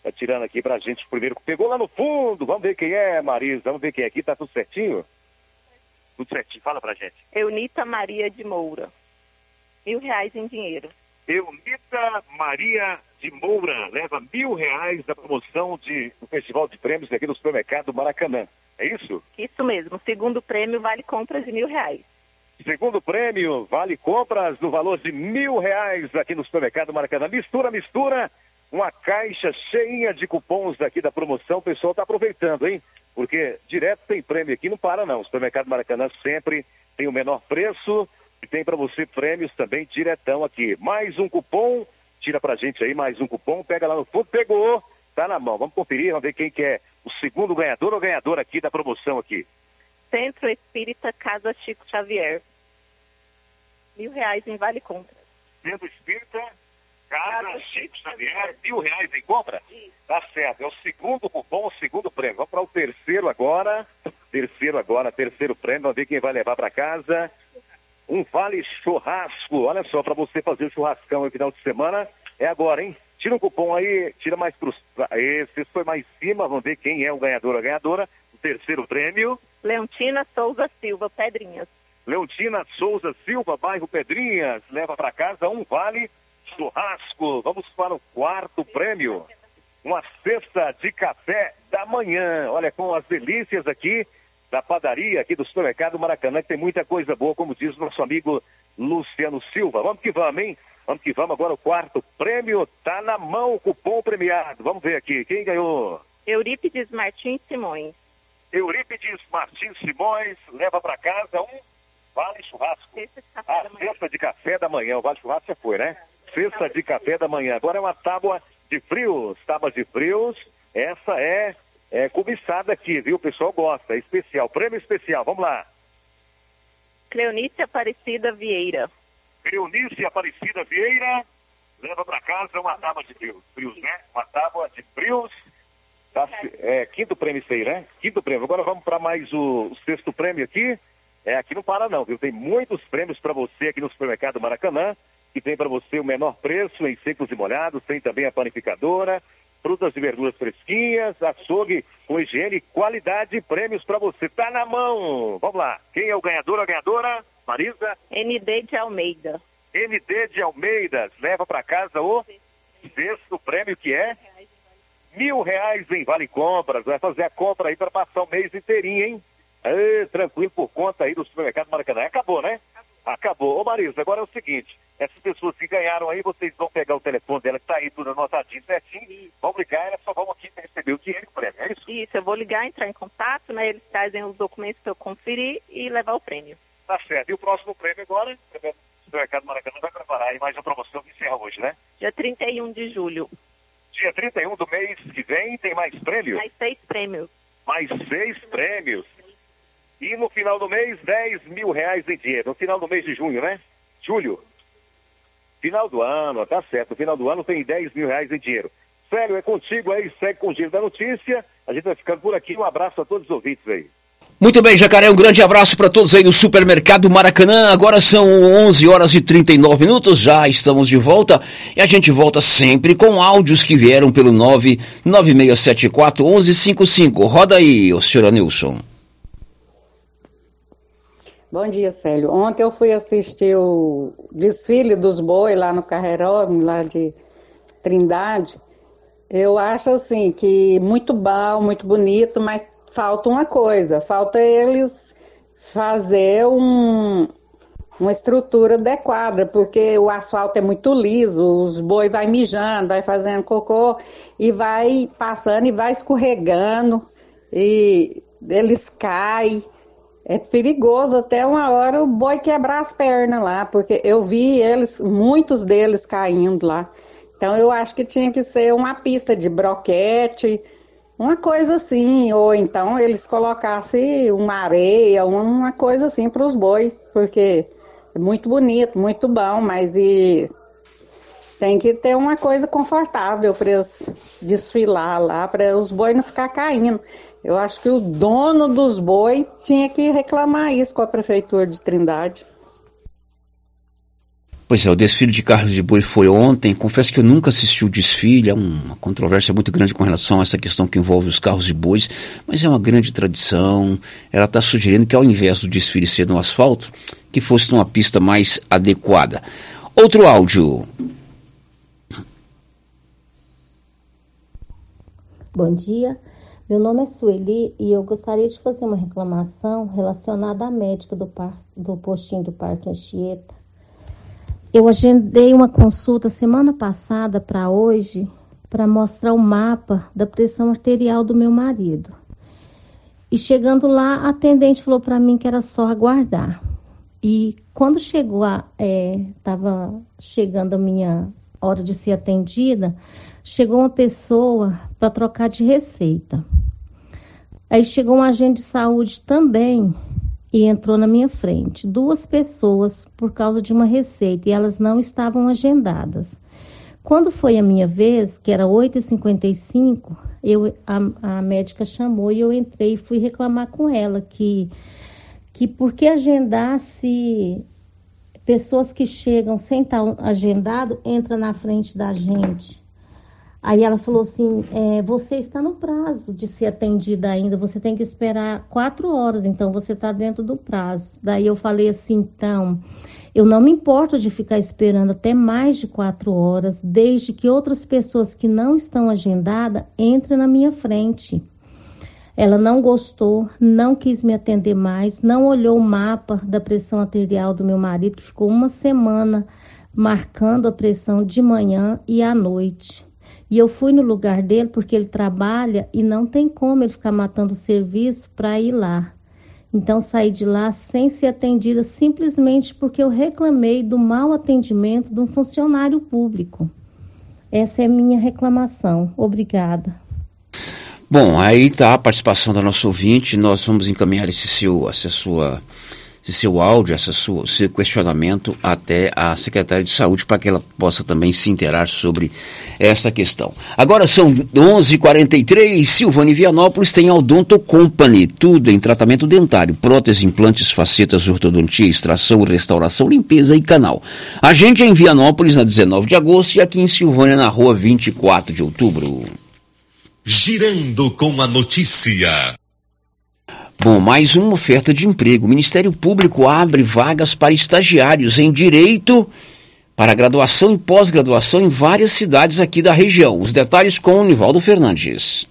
Tá tirando aqui pra gente o primeiro que pegou lá no fundo. Vamos ver quem é, Marisa. Vamos ver quem é aqui. Tá tudo certinho? Tudo certinho. Fala pra gente. Eunita Maria de Moura. Mil reais em dinheiro. Eunita Maria de Moura leva mil reais da promoção de, do Festival de Prêmios aqui no supermercado Maracanã. É isso? Isso mesmo. Segundo prêmio vale compras de mil reais. Segundo prêmio, vale compras no valor de mil reais aqui no supermercado Maracanã. Mistura, mistura uma caixa cheinha de cupons aqui da promoção. O pessoal está aproveitando, hein? Porque direto tem prêmio aqui, não para não. O supermercado Maracanã sempre tem o menor preço e tem para você prêmios também diretão aqui. Mais um cupom, tira pra gente aí mais um cupom, pega lá no fundo, pegou, tá na mão. Vamos conferir, vamos ver quem que é o segundo ganhador ou ganhador aqui da promoção aqui. Centro Espírita Casa Chico Xavier. Mil reais em vale compra. Centro Espírita Casa Chico Xavier, mil reais em compra? Tá certo, é o segundo cupom, o segundo prêmio. Vamos para o terceiro agora. Terceiro agora, terceiro prêmio. Vamos ver quem vai levar para casa. Um vale churrasco. Olha só, para você fazer o churrascão no final de semana, é agora, hein? Tira um cupom aí, tira mais para Esse foi mais em cima, vamos ver quem é o ganhador ou a ganhadora. O terceiro prêmio. Leontina Souza Silva, Pedrinhas. Leontina Souza Silva, bairro Pedrinhas, leva para casa um vale churrasco. Vamos para o quarto prêmio. Uma cesta de café da manhã. Olha, com as delícias aqui da padaria, aqui do supermercado Maracanã, que tem muita coisa boa, como diz o nosso amigo Luciano Silva. Vamos que vamos, hein? Vamos que vamos. Agora o quarto prêmio tá na mão, o cupom premiado. Vamos ver aqui. Quem ganhou? Eurípides Martins Simões. Eurípides Martins Simões leva para casa um vale churrasco. A cesta de café da manhã. O vale churrasco já foi, né? Cesta de café da manhã. Agora é uma tábua de frios. Tábua de frios. Essa é, é cobiçada aqui, viu? O pessoal gosta. É especial. Prêmio especial. Vamos lá. Cleonice Aparecida Vieira. Cleonice Aparecida Vieira leva para casa uma tábua de frios. Frios, né? Uma tábua de frios. Tá, é, quinto prêmio isso aí, né? Quinto prêmio. Agora vamos para mais o, o sexto prêmio aqui. É, aqui não para não, viu? Tem muitos prêmios para você aqui no supermercado Maracanã que tem para você o menor preço em secos e molhados, tem também a panificadora, frutas e verduras fresquinhas, açougue com higiene, qualidade e prêmios para você. Tá na mão. Vamos lá. Quem é o ganhador ou a ganhadora? Marisa? ND de Almeida. ND de Almeida. Leva para casa o sexto prêmio que é mil reais em Vale Compras. Vai fazer a compra aí para passar o mês inteirinho, hein? Ei, tranquilo por conta aí do supermercado Maracanã. Acabou, né? Acabou. Ô Marisa, agora é o seguinte, essas pessoas que ganharam aí, vocês vão pegar o telefone dela que tá aí tudo anotadinho certinho, vão ligar, elas só vão aqui receber o dinheiro do prêmio, é isso? Isso, eu vou ligar, entrar em contato, né? Eles trazem os documentos que eu conferir e levar o prêmio. Tá certo. E o próximo prêmio agora, o Supermercado Maracanã vai preparar aí mais uma promoção que encerra hoje, né? Dia 31 de julho. Dia 31 do mês que vem tem mais prêmios? Mais seis prêmios. Mais seis prêmios. E no final do mês, 10 mil reais em dinheiro. No final do mês de junho, né? Julho. Final do ano, tá certo. No final do ano tem 10 mil reais em dinheiro. Sério, é contigo aí, segue com o Giro da Notícia. A gente vai ficando por aqui. Um abraço a todos os ouvintes aí. Muito bem, Jacaré, um grande abraço para todos aí do Supermercado Maracanã. Agora são 11 horas e 39 minutos, já estamos de volta e a gente volta sempre com áudios que vieram pelo 99674 1155. Roda aí, o senhor Nilson. Bom dia, Célio. Ontem eu fui assistir o desfile dos boi lá no Carreiródromo, lá de Trindade. Eu acho assim que muito bom, muito bonito, mas falta uma coisa, falta eles fazer um, uma estrutura adequada, porque o asfalto é muito liso, os boi vai mijando, vai fazendo cocô e vai passando e vai escorregando e eles caem. É perigoso até uma hora o boi quebrar as pernas lá, porque eu vi eles, muitos deles caindo lá. Então eu acho que tinha que ser uma pista de broquete, uma coisa assim, ou então eles colocassem uma areia, uma coisa assim para os bois, porque é muito bonito, muito bom, mas e tem que ter uma coisa confortável para eles desfilar lá, para os bois não ficar caindo. Eu acho que o dono dos bois tinha que reclamar isso com a prefeitura de Trindade. Pois é, o desfile de carros de boi foi ontem. Confesso que eu nunca assisti o desfile, é uma controvérsia muito grande com relação a essa questão que envolve os carros de bois, mas é uma grande tradição. Ela está sugerindo que ao invés do desfile ser no asfalto, que fosse numa pista mais adequada. Outro áudio. Bom dia, meu nome é Sueli e eu gostaria de fazer uma reclamação relacionada à médica do, par, do postinho do Parque Anchieta. Eu agendei uma consulta semana passada para hoje para mostrar o mapa da pressão arterial do meu marido. E chegando lá, a atendente falou para mim que era só aguardar. E quando chegou a, estava é, chegando a minha hora de ser atendida, chegou uma pessoa para trocar de receita. Aí chegou um agente de saúde também e entrou na minha frente. Duas pessoas por causa de uma receita e elas não estavam agendadas. Quando foi a minha vez, que era 8h55, eu, a, a médica chamou e eu entrei e fui reclamar com ela que, que porque agendasse pessoas que chegam sem estar agendado, entra na frente da gente. Aí ela falou assim: é, você está no prazo de ser atendida ainda, você tem que esperar quatro horas, então você está dentro do prazo. Daí eu falei assim: então, eu não me importo de ficar esperando até mais de quatro horas, desde que outras pessoas que não estão agendadas entrem na minha frente. Ela não gostou, não quis me atender mais, não olhou o mapa da pressão arterial do meu marido, que ficou uma semana marcando a pressão de manhã e à noite. E eu fui no lugar dele porque ele trabalha e não tem como ele ficar matando o serviço para ir lá. Então saí de lá sem ser atendida simplesmente porque eu reclamei do mau atendimento de um funcionário público. Essa é a minha reclamação. Obrigada. Bom, aí está a participação da nossa ouvinte. Nós vamos encaminhar esse seu, essa sua esse seu áudio, esse seu, questionamento até a secretária de saúde para que ela possa também se interar sobre essa questão. Agora são 11:43. Silvane Vianópolis tem a Odonto Company, tudo em tratamento dentário, prótese, implantes, facetas, ortodontia, extração, restauração, limpeza e canal. A gente é em Vianópolis na 19 de agosto e aqui em Silvânia na rua 24 de outubro. Girando com a notícia. Bom, mais uma oferta de emprego. O Ministério Público abre vagas para estagiários em direito para graduação e pós-graduação em várias cidades aqui da região. Os detalhes com o Nivaldo Fernandes.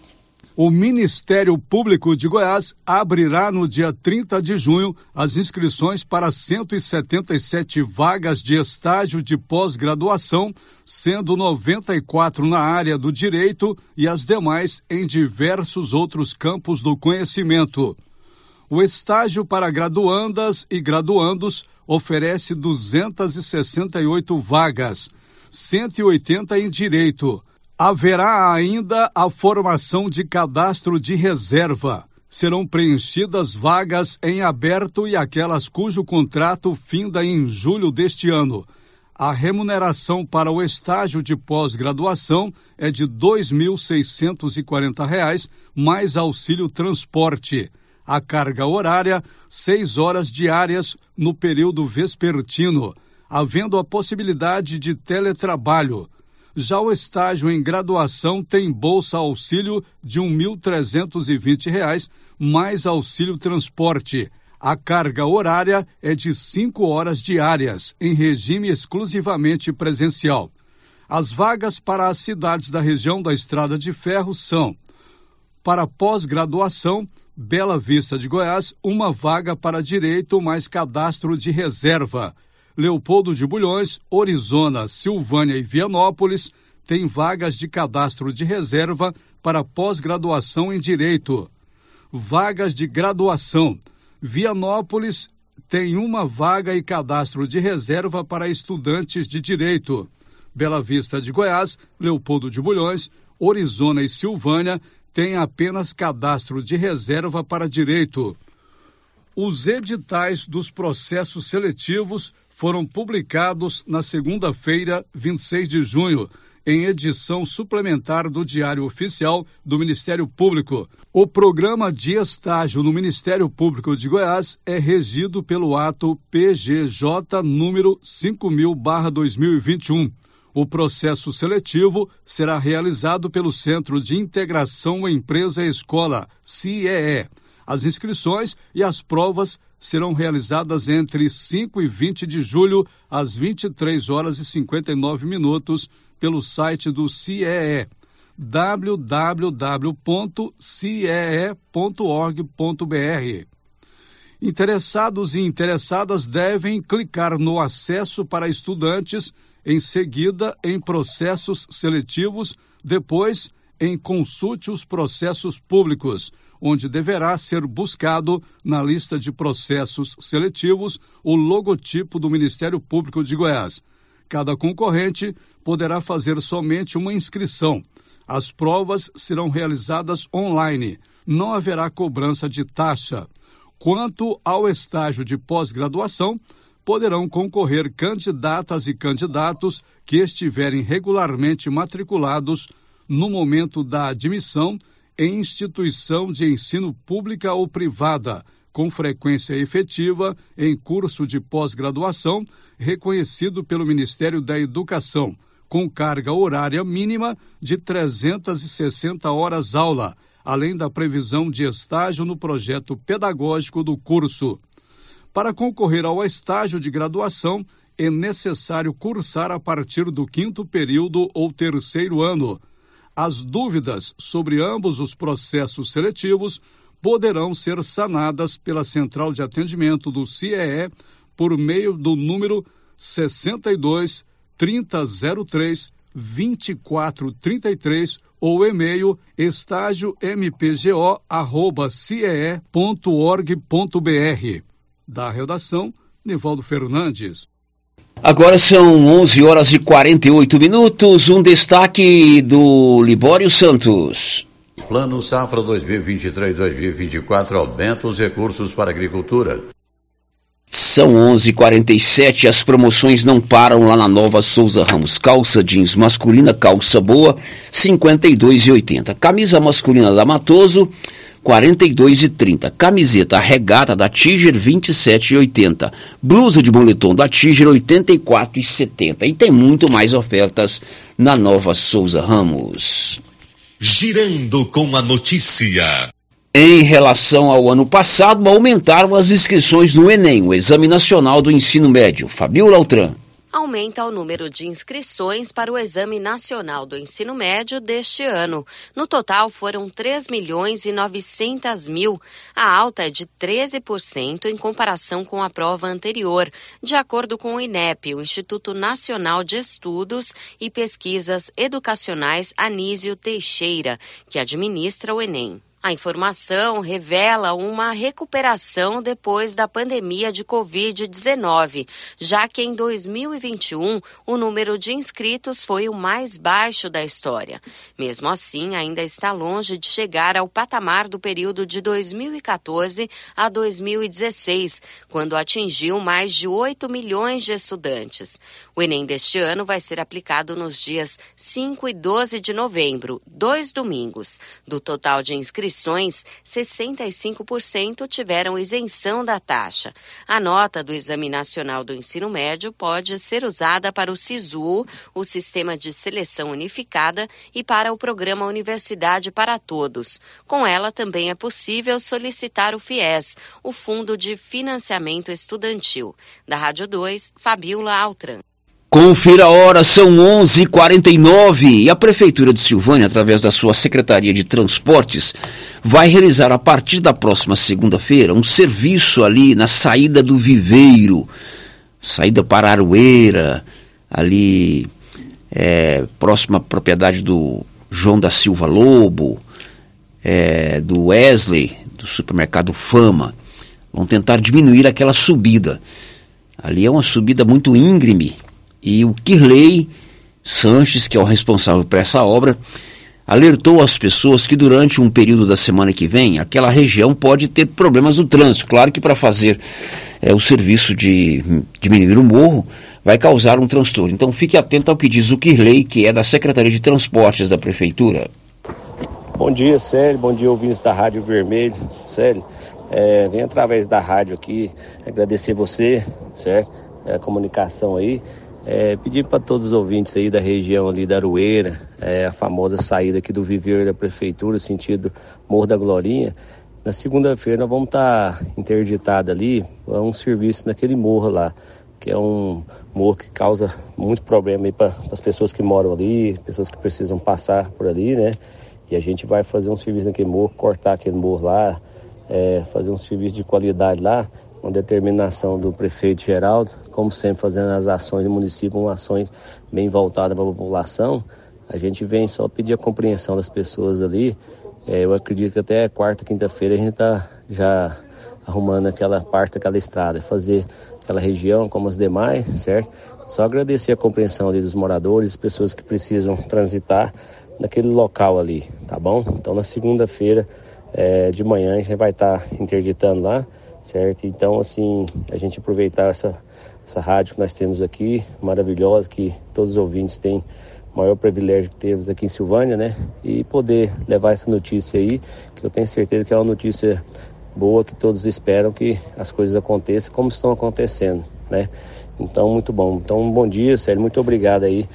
O Ministério Público de Goiás abrirá no dia 30 de junho as inscrições para 177 vagas de estágio de pós-graduação, sendo 94 na área do direito e as demais em diversos outros campos do conhecimento. O estágio para graduandas e graduandos oferece 268 vagas, 180 em direito. Haverá ainda a formação de cadastro de reserva. Serão preenchidas vagas em aberto e aquelas cujo contrato finda em julho deste ano. A remuneração para o estágio de pós-graduação é de R$ 2.640, mais auxílio transporte a carga horária, seis horas diárias no período vespertino, havendo a possibilidade de teletrabalho. Já o estágio em graduação tem bolsa auxílio de R$ 1.320, mais auxílio transporte. A carga horária é de cinco horas diárias, em regime exclusivamente presencial. As vagas para as cidades da região da Estrada de Ferro são: para pós-graduação, Bela Vista de Goiás, uma vaga para direito mais cadastro de reserva. Leopoldo de Bulhões, Orizona, Silvânia e Vianópolis têm vagas de cadastro de reserva para pós-graduação em direito. Vagas de graduação. Vianópolis tem uma vaga e cadastro de reserva para estudantes de direito. Bela Vista de Goiás, Leopoldo de Bulhões, Orizona e Silvânia têm apenas cadastro de reserva para direito. Os editais dos processos seletivos foram publicados na segunda-feira, 26 de junho, em edição suplementar do Diário Oficial do Ministério Público. O programa de estágio no Ministério Público de Goiás é regido pelo ato PGJ número 5000/2021. O processo seletivo será realizado pelo Centro de Integração Empresa Escola, CIEE. As inscrições e as provas serão realizadas entre 5 e 20 de julho, às 23 horas e 59 minutos, pelo site do CIEE www.ciee.org.br. Interessados e interessadas devem clicar no acesso para estudantes, em seguida em processos seletivos, depois em consulte os processos públicos, onde deverá ser buscado na lista de processos seletivos o logotipo do Ministério Público de Goiás. Cada concorrente poderá fazer somente uma inscrição. As provas serão realizadas online. Não haverá cobrança de taxa. Quanto ao estágio de pós-graduação, poderão concorrer candidatas e candidatos que estiverem regularmente matriculados no momento da admissão em instituição de ensino pública ou privada, com frequência efetiva em curso de pós-graduação reconhecido pelo Ministério da Educação, com carga horária mínima de 360 horas aula, além da previsão de estágio no projeto pedagógico do curso. Para concorrer ao estágio de graduação, é necessário cursar a partir do quinto período ou terceiro ano. As dúvidas sobre ambos os processos seletivos poderão ser sanadas pela Central de Atendimento do CIEE por meio do número 62 3003 2433 ou e-mail estágio.mpgo@ciee.org.br. Da redação, Nivaldo Fernandes. Agora são 11 horas e 48 minutos. Um destaque do Libório Santos. Plano Safra 2023-2024 aumenta os recursos para a agricultura. São 11:47. As promoções não param lá na Nova Souza Ramos. Calça jeans masculina, calça boa, 52,80. Camisa masculina da Matoso, 42,30. Camiseta regata da Tiger, 27,80. Blusa de moletom da Tiger, 84,70. E tem muito mais ofertas na Nova Souza Ramos. Girando com a notícia. Em relação ao ano passado, aumentaram as inscrições no Enem, o Exame Nacional do Ensino Médio. Fabiola Altran aumenta o número de inscrições para o Exame Nacional do Ensino Médio deste ano. No total, foram 3 milhões e 900 mil. A alta é de 13% em comparação com a prova anterior, de acordo com o INEP, o Instituto Nacional de Estudos e Pesquisas Educacionais Anísio Teixeira, que administra o Enem. A informação revela uma recuperação depois da pandemia de Covid-19, já que em 2021 o número de inscritos foi o mais baixo da história. Mesmo assim, ainda está longe de chegar ao patamar do período de 2014 a 2016, quando atingiu mais de 8 milhões de estudantes. O Enem deste ano vai ser aplicado nos dias 5 e 12 de novembro, dois domingos. Do total de inscrições, inscrições, 65% tiveram isenção da taxa. A nota do Exame Nacional do Ensino Médio pode ser usada para o SISU, o Sistema de Seleção Unificada, e para o Programa Universidade para Todos. Com ela também é possível solicitar o FIES, o Fundo de Financiamento Estudantil. Da Rádio 2, Fabiola Altran. Confira a hora, são 11:49 h 49 e a Prefeitura de Silvânia, através da sua Secretaria de Transportes, vai realizar a partir da próxima segunda-feira um serviço ali na saída do Viveiro, saída para Aroeira, ali é, próxima à propriedade do João da Silva Lobo, é, do Wesley, do supermercado Fama. Vão tentar diminuir aquela subida. Ali é uma subida muito íngreme e o Kirley Sanches, que é o responsável por essa obra, alertou as pessoas que durante um período da semana que vem, aquela região pode ter problemas no trânsito. Claro que para fazer é, o serviço de diminuir o morro, vai causar um transtorno. Então fique atento ao que diz o Kirley, que é da Secretaria de Transportes da Prefeitura. Bom dia, Célio. Bom dia, ouvintes da Rádio Vermelho. Célio, é, vem através da rádio aqui agradecer você, certo? É, a comunicação aí. É, pedir para todos os ouvintes aí da região ali da Aroeira, é, a famosa saída aqui do viveiro da prefeitura, sentido Morro da Glorinha. Na segunda-feira nós vamos estar tá interditado ali um serviço naquele morro lá, que é um morro que causa muito problema aí para as pessoas que moram ali, pessoas que precisam passar por ali, né? E a gente vai fazer um serviço naquele morro, cortar aquele morro lá, é, fazer um serviço de qualidade lá uma determinação do prefeito Geraldo, como sempre fazendo as ações do município, ações bem voltadas para a população, a gente vem só pedir a compreensão das pessoas ali. É, eu acredito que até quarta, quinta-feira a gente está já arrumando aquela parte daquela estrada, fazer aquela região como as demais, certo? Só agradecer a compreensão ali dos moradores, pessoas que precisam transitar naquele local ali, tá bom? Então na segunda-feira é, de manhã a gente vai estar tá interditando lá certo? Então, assim, a gente aproveitar essa, essa rádio que nós temos aqui, maravilhosa, que todos os ouvintes têm o maior privilégio que temos aqui em Silvânia, né? E poder levar essa notícia aí, que eu tenho certeza que é uma notícia boa, que todos esperam que as coisas aconteçam como estão acontecendo, né? Então, muito bom. Então, bom dia, Sérgio, muito obrigado aí.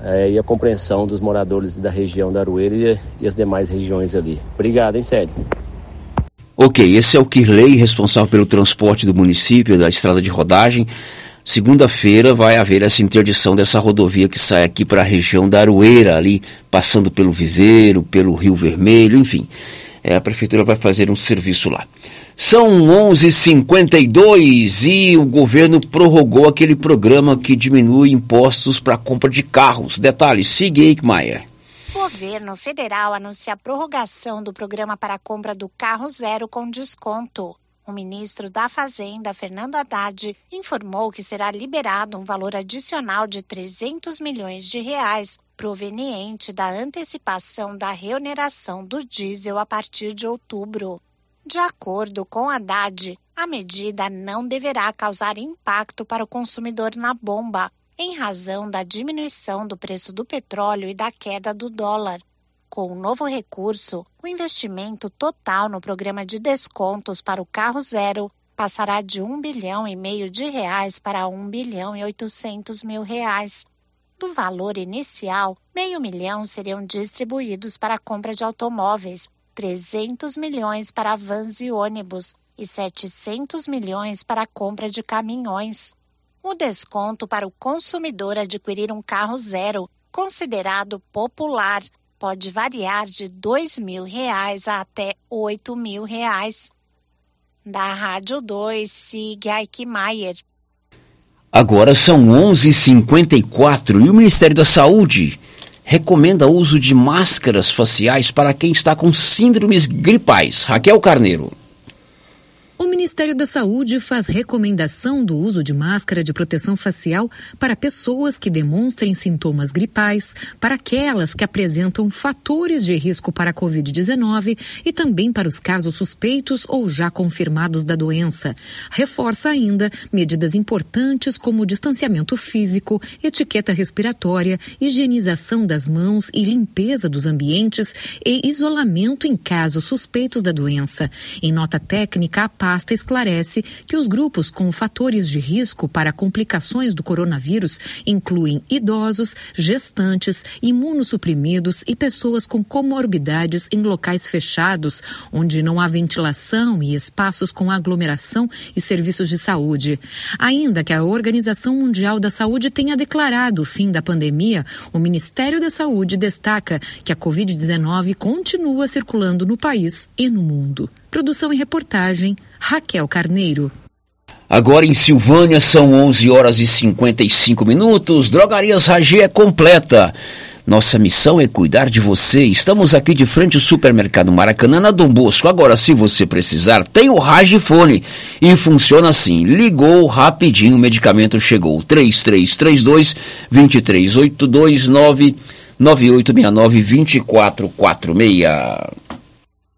É, e a compreensão dos moradores da região da Aroeira e, e as demais regiões ali. Obrigado, hein, Sérgio? Ok, esse é o Kirley, responsável pelo transporte do município, da estrada de rodagem. Segunda-feira vai haver essa interdição dessa rodovia que sai aqui para a região da Aroeira, ali, passando pelo Viveiro, pelo Rio Vermelho, enfim. É, a prefeitura vai fazer um serviço lá. São 11:52 e o governo prorrogou aquele programa que diminui impostos para compra de carros. Detalhes, siga Eichmeier. O governo federal anuncia a prorrogação do programa para a compra do carro zero com desconto. O ministro da Fazenda, Fernando Haddad, informou que será liberado um valor adicional de 300 milhões de reais proveniente da antecipação da reoneração do diesel a partir de outubro. De acordo com Haddad, a medida não deverá causar impacto para o consumidor na bomba, em razão da diminuição do preço do petróleo e da queda do dólar. Com o novo recurso, o investimento total no programa de descontos para o carro zero passará de 1 bilhão e meio de reais para 1 bilhão e 800 mil reais. Do valor inicial, meio milhão seriam distribuídos para a compra de automóveis, 300 milhões para vans e ônibus e 700 milhões para a compra de caminhões. O desconto para o consumidor adquirir um carro zero, considerado popular, pode variar de R$ 2.000 a até R$ 8.000. Da Rádio 2, siga Eichmeier. Agora são 11h54 e o Ministério da Saúde recomenda o uso de máscaras faciais para quem está com síndromes gripais. Raquel Carneiro. O Ministério da Saúde faz recomendação do uso de máscara de proteção facial para pessoas que demonstrem sintomas gripais, para aquelas que apresentam fatores de risco para a Covid-19 e também para os casos suspeitos ou já confirmados da doença. Reforça ainda medidas importantes como distanciamento físico, etiqueta respiratória, higienização das mãos e limpeza dos ambientes e isolamento em casos suspeitos da doença. Em nota técnica, a pasta esclarece que os grupos com fatores de risco para complicações do coronavírus incluem idosos, gestantes, imunossuprimidos e pessoas com comorbidades em locais fechados, onde não há ventilação e espaços com aglomeração e serviços de saúde. Ainda que a Organização Mundial da Saúde tenha declarado o fim da pandemia, o Ministério da Saúde destaca que a Covid-19 continua circulando no país e no mundo. Produção e reportagem, Raquel Carneiro. Agora em Silvânia são 11 horas e 55 minutos. Drogarias Ragi é completa. Nossa missão é cuidar de você. Estamos aqui de frente ao supermercado Maracanã, na Dom Bosco. Agora, se você precisar, tem o Ragifone. E funciona assim: ligou rapidinho, o medicamento chegou. 3332 2382 99869 2446.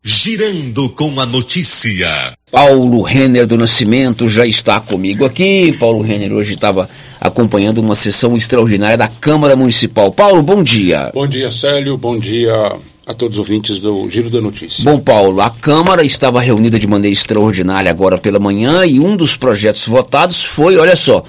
Girando com a notícia. Paulo Renner do Nascimento já está comigo aqui. Paulo Renner hoje estava acompanhando uma sessão extraordinária da Câmara Municipal. Paulo, bom dia. Bom dia, Célio. Bom dia a todos os ouvintes do Giro da Notícia. Bom, Paulo, a Câmara estava reunida de maneira extraordinária agora pela manhã e um dos projetos votados foi, olha só,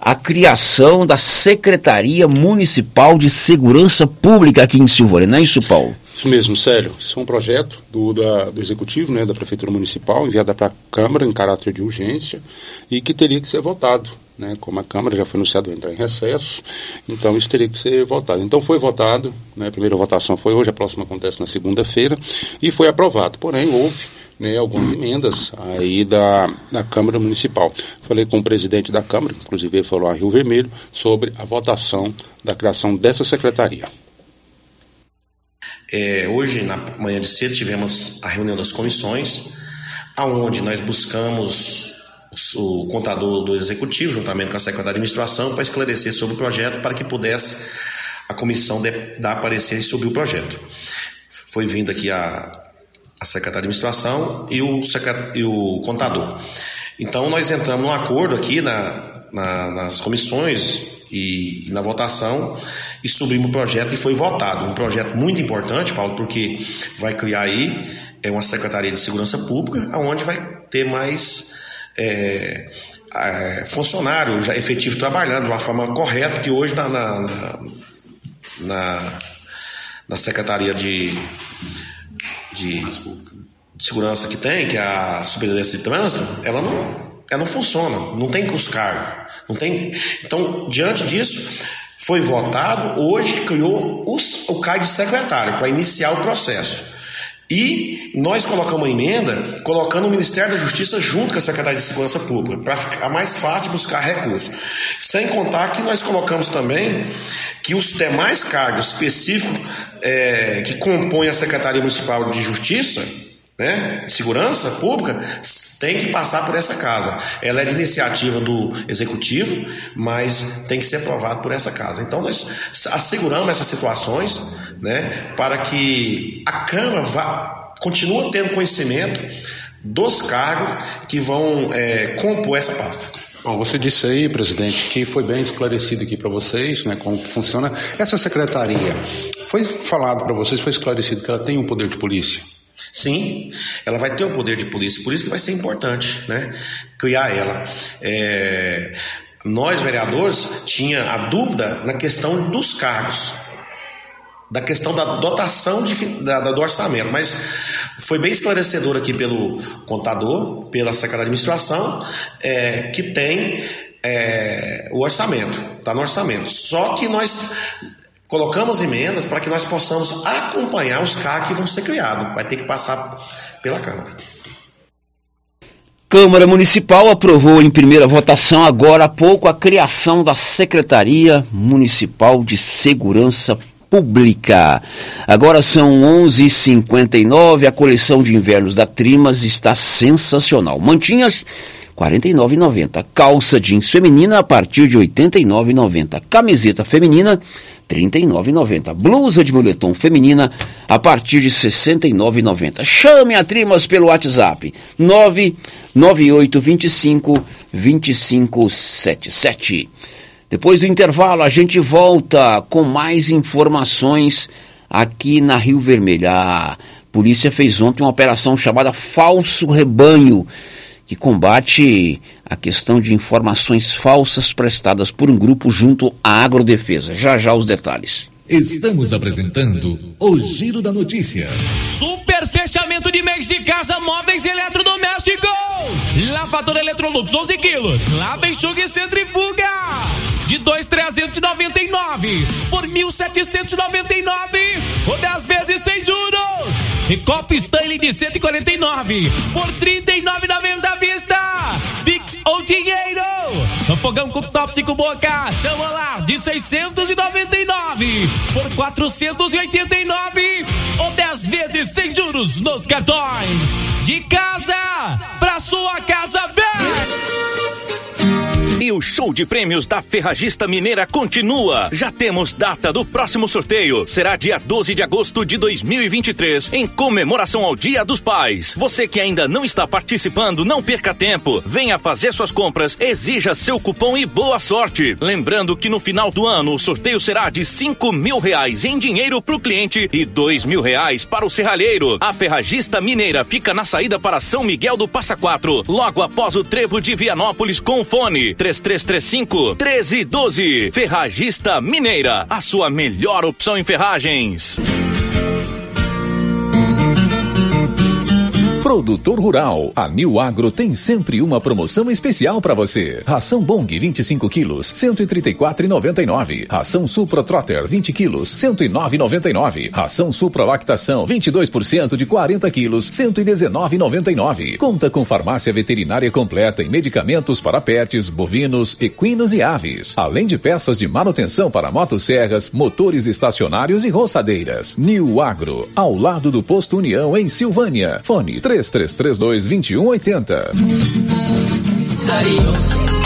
a criação da Secretaria Municipal de Segurança Pública aqui em Silvânia. Não é isso, Paulo? Isso mesmo, Célio. Isso é um projeto do, da, do Executivo, né, da Prefeitura Municipal, enviada para a Câmara em caráter de urgência e que teria que ser votado. Né, como a Câmara já foi anunciado entrar em recesso, então isso teria que ser votado. Então foi votado, né, a primeira votação foi hoje, a próxima acontece na segunda-feira, e foi aprovado. Porém, houve né, algumas emendas aí da, da Câmara Municipal. Falei com o presidente da Câmara, inclusive ele falou a Rio Vermelho, sobre a votação da criação dessa secretaria. É, hoje, na manhã de cedo, tivemos a reunião das comissões, aonde nós buscamos o contador do executivo, juntamente com a secretária de administração, para esclarecer sobre o projeto, para que pudesse a comissão dar parecer sobre o projeto. Foi vindo aqui a, a secretária de administração e o, e o contador. Então, nós entramos num acordo aqui na, na, nas comissões e, na votação e subimos o projeto e foi votado. Um projeto muito importante, Paulo, porque vai criar aí é, uma Secretaria de Segurança Pública, onde vai ter mais é, é, funcionário já efetivo trabalhando de uma forma correta, que hoje na, na, na, na Secretaria de, de de segurança que tem, que é a Superintendência de Trânsito, ela não, ela não funciona, não tem curso cargo, não tem. Então, diante disso, foi votado, hoje criou os, o CAI de secretário para iniciar o processo. E nós colocamos uma emenda colocando o Ministério da Justiça junto com a Secretaria de Segurança Pública, para ficar mais fácil buscar recursos. Sem contar que nós colocamos também que os demais cargos específicos é, que compõem a Secretaria Municipal de Justiça, né, segurança pública tem que passar por essa casa. Ela é de iniciativa do executivo, mas tem que ser aprovado por essa casa. Então nós asseguramos essas situações, né, para que a Câmara vá, continue tendo conhecimento dos cargos que vão é, compor essa pasta. Bom, você disse aí, presidente, que foi bem esclarecido aqui para vocês, né, como funciona essa secretaria. Foi falado para vocês, foi esclarecido que ela tem um poder de polícia. Sim, ela vai ter o poder de polícia, por isso que vai ser importante né, criar ela. É, nós, vereadores, tinha a dúvida na questão dos cargos, da questão da dotação de, da, do orçamento, mas foi bem esclarecedor aqui pelo contador, pela secretária de administração, é, que tem é, o orçamento, está no orçamento. Só que nós colocamos emendas para que nós possamos acompanhar os CAC que vão ser criados. Vai ter que passar pela Câmara. Câmara Municipal aprovou em primeira votação agora há pouco a criação da Secretaria Municipal de Segurança pública. Agora são 11:59. A coleção de invernos da Trimas está sensacional. Mantinhas 49,90. Calça jeans feminina a partir de 89,90. Camiseta feminina 39,90. Blusa de moletom feminina a partir de 69,90. Chame a Trimas pelo WhatsApp 99825 2577. Depois do intervalo, a gente volta com mais informações aqui na Rio Vermelho. A polícia fez ontem uma operação chamada Falso Rebanho, que combate a questão de informações falsas prestadas por um grupo junto à Agrodefesa. Já já os detalhes. Estamos apresentando o Giro da Notícia. Super fechamento de mês de casa, móveis e eletrodomésticos. Lavadora Electrolux 11 quilos. Lava, enxuga e centrifuga. De 2,399 por 1.799 ou 10 vezes sem juros. E copo Stanley de 149 por 39,90 à vista. Pix ou dinheiro. No fogão cooktop 5 boca, chama lá de 699 por 489 ou 10 vezes sem juros nos cartões. De casa pra sua casa, vem! E o show de prêmios da Ferragista Mineira continua. Já temos data do próximo sorteio. Será dia 12 de agosto de 2023, em comemoração ao Dia dos Pais. Você que ainda não está participando, não perca tempo. Venha fazer suas compras, exija seu cupom e boa sorte. Lembrando que no final do ano o sorteio será de 5 mil reais em dinheiro para o cliente e 2 mil reais para o serralheiro. A Ferragista Mineira fica na saída para São Miguel do Passa Quatro, logo após o trevo de Vianópolis com fone 3335 1312. Ferragista Mineira, a sua melhor opção em ferragens. Produtor Rural. A New Agro tem sempre uma promoção especial para você. Ração Bong 25 quilos, 134,99. Ração Supra Trotter 20 quilos, 109,99. Ração Supra Lactação 22% de 40 quilos, 119,99. Conta com farmácia veterinária completa e medicamentos para pets, bovinos, equinos e aves. Além de peças de manutenção para motosserras, motores estacionários e roçadeiras. New Agro, ao lado do Posto União em Silvânia. Fone 3332 2180.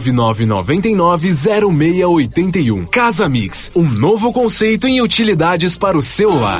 999990681. Casa Mix, um novo conceito em utilidades para o celular.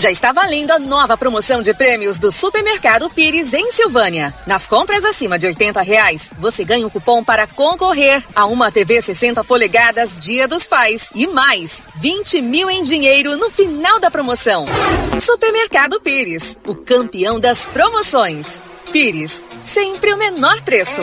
Já está valendo a nova promoção de prêmios do Supermercado Pires em Silvânia. Nas compras acima de 80 reais, você ganha um cupom para concorrer a uma TV 60 polegadas Dia dos Pais e mais 20 mil em dinheiro no final da promoção. Supermercado Pires, o campeão das promoções. Pires, sempre o menor preço.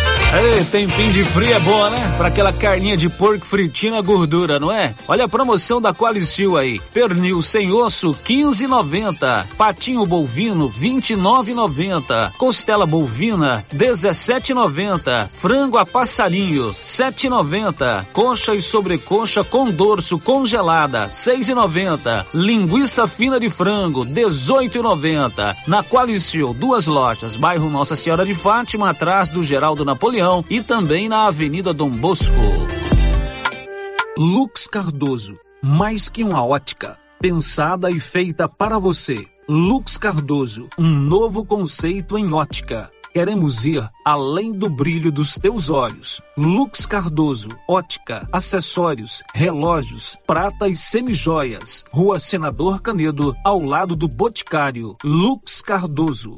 Ei, tempinho de frio é bom, né? Pra aquela carninha de porco fritinha gordura, não é? Olha a promoção da Qualicil aí. Pernil sem osso, 15,90. Patinho bovino, 29,90. Costela bovina, 17,90. Frango a passarinho, 7,90. Coxa e sobrecoxa com dorso congelada, 6,90. Linguiça fina de frango, 18,90. Na Qualicil, duas lojas, bairro Nossa Senhora de Fátima, atrás do Geraldo Napoleão e também na Avenida Dom Bosco. Lux Cardoso, mais que uma ótica, pensada e feita para você. Lux Cardoso, um novo conceito em ótica. Queremos ir além do brilho dos teus olhos. Lux Cardoso, ótica, acessórios, relógios, prata e semijoias. Rua Senador Canedo, ao lado do Boticário. Lux Cardoso.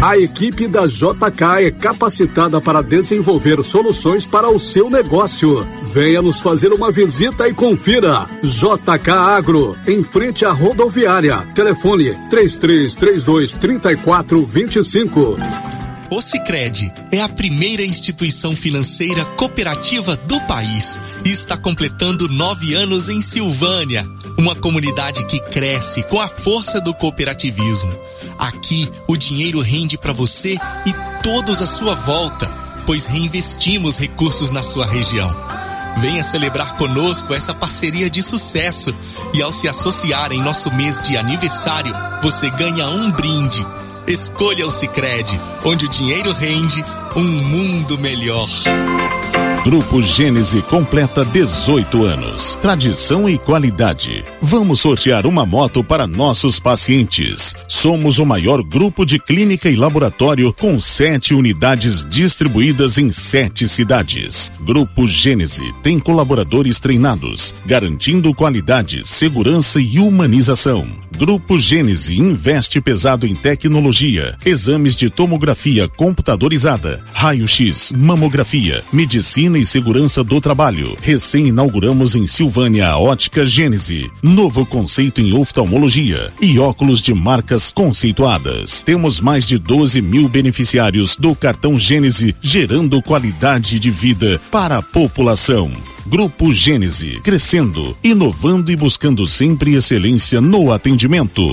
A equipe da JK é capacitada para desenvolver soluções para o seu negócio. Venha nos fazer uma visita e confira. JK Agro, em frente à rodoviária. Telefone 3332 3425. O Sicredi é a primeira instituição financeira cooperativa do país e está completando nove anos em Silvânia, uma comunidade que cresce com a força do cooperativismo. Aqui o dinheiro rende para você e todos à sua volta, pois reinvestimos recursos na sua região. Venha celebrar conosco essa parceria de sucesso e ao se associar em nosso mês de aniversário, você ganha um brinde. Escolha o Sicredi, onde o dinheiro rende um mundo melhor. Grupo Gênese completa 18 anos. Tradição e qualidade. Vamos sortear uma moto para nossos pacientes. Somos o maior grupo de clínica e laboratório com sete unidades distribuídas em sete cidades. Grupo Gênese tem colaboradores treinados, garantindo qualidade, segurança e humanização. Grupo Gênese investe pesado em tecnologia, exames de tomografia computadorizada, raio-x, mamografia, medicina e segurança do trabalho. Recém inauguramos em Silvânia a Ótica Gênese, novo conceito em oftalmologia e óculos de marcas conceituadas. Temos mais de 12 mil beneficiários do cartão Gênese, gerando qualidade de vida para a população. Grupo Gênese, crescendo, inovando e buscando sempre excelência no atendimento.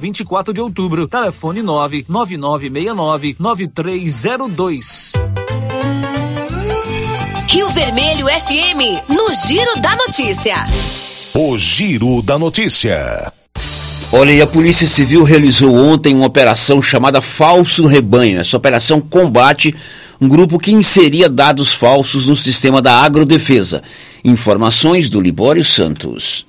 24 de Outubro, telefone 99969 9302. Rio Vermelho FM, no Giro da Notícia. O Giro da Notícia. Olha, e a Polícia Civil realizou ontem uma operação chamada Falso Rebanho. Essa operação combate um grupo que inseria dados falsos no sistema da agrodefesa. Informações do Libório Santos.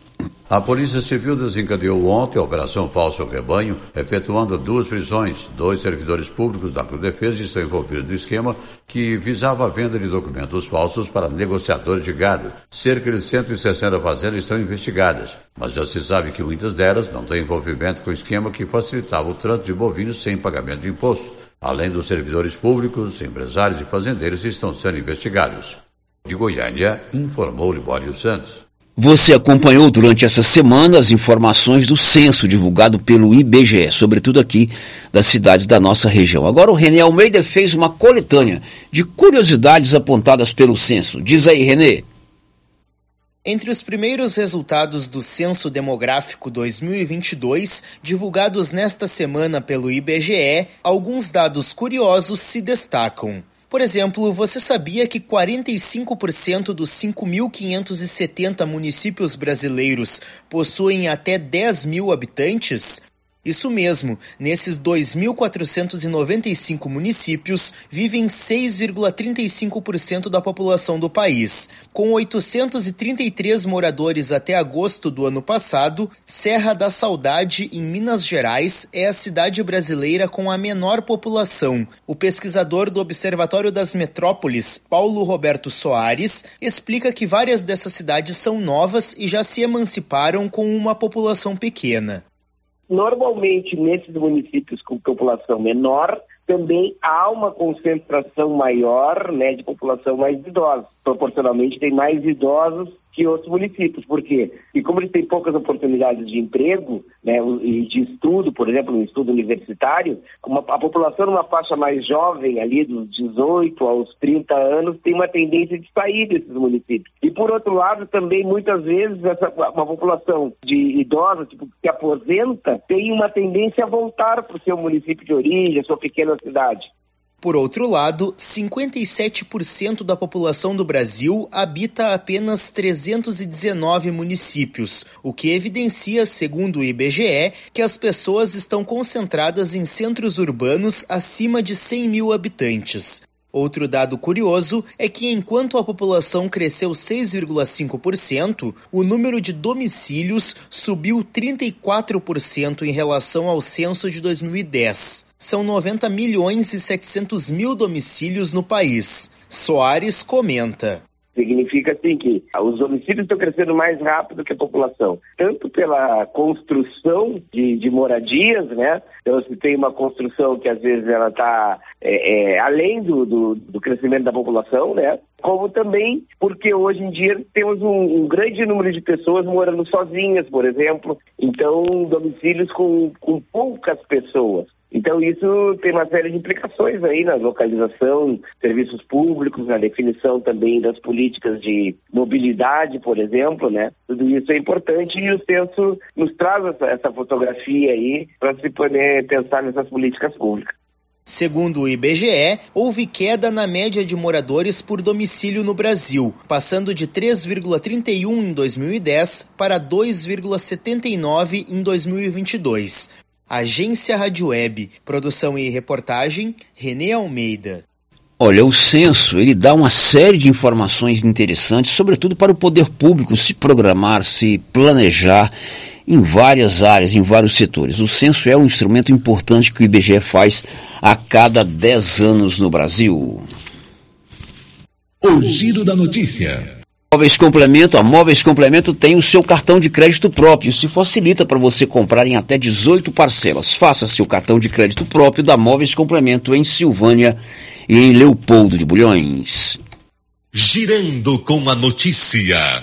A Polícia Civil desencadeou ontem a Operação Falso Rebanho, efetuando duas prisões. Dois servidores públicos da Agrodefesa estão envolvidos no esquema que visava a venda de documentos falsos para negociadores de gado. Cerca de 160 fazendas estão investigadas, mas já se sabe que muitas delas não têm envolvimento com o esquema que facilitava o trânsito de bovinos sem pagamento de imposto. Além dos servidores públicos, empresários e fazendeiros estão sendo investigados. De Goiânia, informou Libório Santos. Você acompanhou durante essa semana as informações do censo divulgado pelo IBGE, sobretudo aqui das cidades da nossa região. Agora o Renê Almeida fez uma coletânea de curiosidades apontadas pelo censo. Diz aí, Renê. Entre os primeiros resultados do Censo Demográfico 2022, divulgados nesta semana pelo IBGE, alguns dados curiosos se destacam. Por exemplo, você sabia que 45% dos 5.570 municípios brasileiros possuem até 10 mil habitantes? Isso mesmo, nesses 2.495 municípios vivem 6,35% da população do país. Com 833 moradores até agosto do ano passado, Serra da Saudade, em Minas Gerais, é a cidade brasileira com a menor população. O pesquisador do Observatório das Metrópoles, Paulo Roberto Soares, explica que várias dessas cidades são novas e já se emanciparam com uma população pequena. Normalmente, nesses municípios com população menor, também há uma concentração maior né, de população mais idosa. Proporcionalmente, tem mais idosos que outros municípios. Por quê? E como eles têm poucas oportunidades de emprego né, e de estudo, por exemplo, um estudo universitário, a, população numa faixa mais jovem, ali dos 18 aos 30 anos, tem uma tendência de sair desses municípios. E por outro lado, também muitas vezes essa, uma população de idosa, tipo, que aposenta, tem uma tendência a voltar para o seu município de origem, a sua pequena cidade. Por outro lado, 57% da população do Brasil habita apenas 319 municípios, o que evidencia, segundo o IBGE, que as pessoas estão concentradas em centros urbanos acima de 100 mil habitantes. Outro dado curioso é que enquanto a população cresceu 6,5%, o número de domicílios subiu 34% em relação ao censo de 2010. São 90 milhões e 700 mil domicílios no país. Soares comenta. Significa assim que os homicídios estão crescendo mais rápido que a população, tanto pela construção de, de moradias, né? Então se tem uma construção que às vezes ela está é, é, além do, do, do, crescimento da população, né? Como também porque hoje em dia temos um, um, grande número de pessoas morando sozinhas, por exemplo, então domicílios com, com poucas pessoas. Então, isso tem uma série de implicações aí na localização, serviços públicos, na definição também das políticas de mobilidade, por exemplo, né? Tudo isso é importante e o censo nos traz essa, essa fotografia aí para se poder pensar nessas políticas públicas. Segundo o IBGE, houve queda na média de moradores por domicílio no Brasil, passando de 3,31 em 2010 para 2,79 em 2022. Agência Rádio Web, produção e reportagem, Renê Almeida. Olha, o censo, ele dá uma série de informações interessantes, sobretudo para o poder público se programar, se planejar em várias áreas, em vários setores. O censo é um instrumento importante que o IBGE faz a cada 10 anos no Brasil. O giro da notícia. Móveis Complemento, a Móveis Complemento tem o seu cartão de crédito próprio. Isso facilita para você comprar em até 18 parcelas. Faça seu cartão de crédito próprio da Móveis Complemento em Silvânia e em Leopoldo de Bulhões. Girando com a notícia.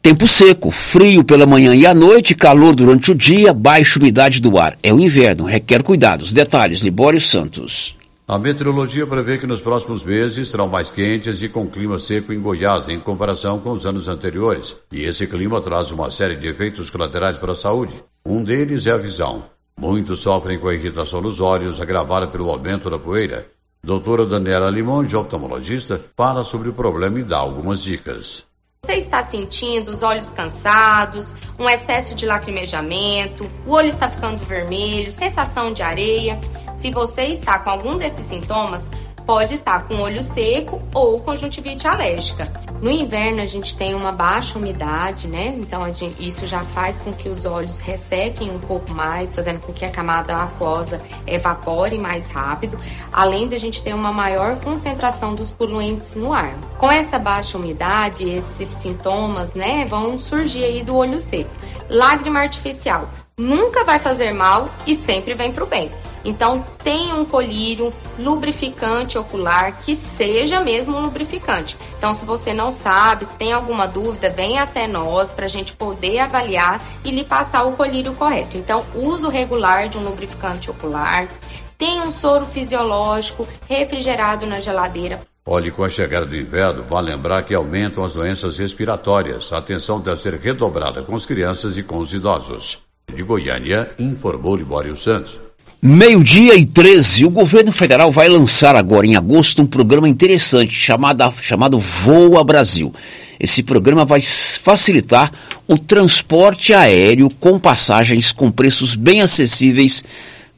Tempo seco, frio pela manhã e à noite, calor durante o dia, baixa umidade do ar. É o inverno, requer cuidados. Detalhes, Libório Santos. A meteorologia prevê que nos próximos meses serão mais quentes e com clima seco em Goiás em comparação com os anos anteriores. E esse clima traz uma série de efeitos colaterais para a saúde. Um deles é a visão. Muitos sofrem com a irritação nos olhos agravada pelo aumento da poeira. Doutora Daniela Limões, oftalmologista, fala sobre o problema e dá algumas dicas. Você está sentindo os olhos cansados, um excesso de lacrimejamento, o olho está ficando vermelho, sensação de areia. Se você está com algum desses sintomas, pode estar com olho seco ou conjuntivite alérgica. No inverno a gente tem uma baixa umidade, né? Então gente, isso já faz com que os olhos ressequem um pouco mais, fazendo com que a camada aquosa evapore mais rápido, além de a gente ter uma maior concentração dos poluentes no ar. Com essa baixa umidade, esses sintomas, né, vão surgir aí do olho seco. Lágrima artificial nunca vai fazer mal e sempre vem para o bem. Então, tenha um colírio lubrificante ocular que seja mesmo um lubrificante. Então, se você não sabe, se tem alguma dúvida, venha até nós para a gente poder avaliar e lhe passar o colírio correto. Então, uso regular de um lubrificante ocular. Tenha um soro fisiológico refrigerado na geladeira Olhe, com a chegada do inverno, vale lembrar que aumentam as doenças respiratórias. A atenção deve ser redobrada com as crianças e com os idosos. De Goiânia, informou Libório Santos. Meio-dia e 13. O governo federal vai lançar agora em agosto um programa interessante chamado, chamado Voa Brasil. Esse programa vai facilitar o transporte aéreo com passagens com preços bem acessíveis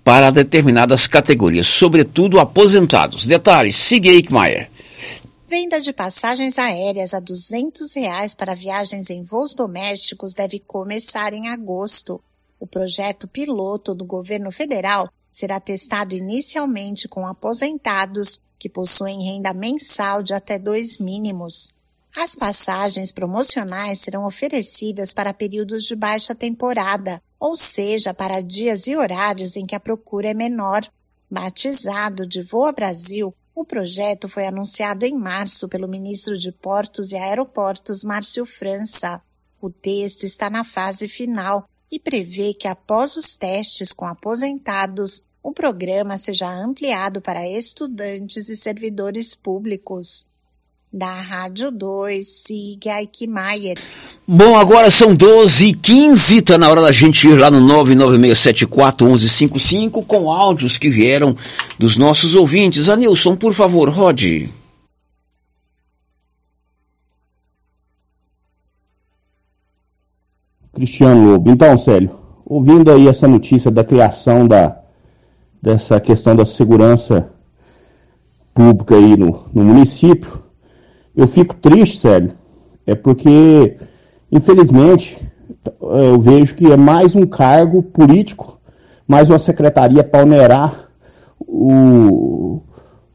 para determinadas categorias, sobretudo aposentados. Detalhes, siga Eichmeier. Venda de passagens aéreas a 200 reais para viagens em voos domésticos deve começar em agosto. O projeto piloto do governo federal será testado inicialmente com aposentados que possuem renda mensal de até dois mínimos. As passagens promocionais serão oferecidas para períodos de baixa temporada, ou seja, para dias e horários em que a procura é menor. Batizado de Voa Brasil, o projeto foi anunciado em março pelo ministro de Portos e Aeroportos, Márcio França. O texto está na fase final e prevê que, após os testes com aposentados, o programa seja ampliado para estudantes e servidores públicos. Da Rádio 2, siga Eichmeier. Bom, agora são 12 e 15 tá na hora da gente ir lá no 996741155 com áudios que vieram dos nossos ouvintes. Anilson, por favor, rode. Cristiano Lobo. Então, Célio, ouvindo aí essa notícia da criação da, dessa questão da segurança pública aí no, no município, eu fico triste, sério. É porque, infelizmente, eu vejo que é mais um cargo político, mais uma secretaria para onerar o,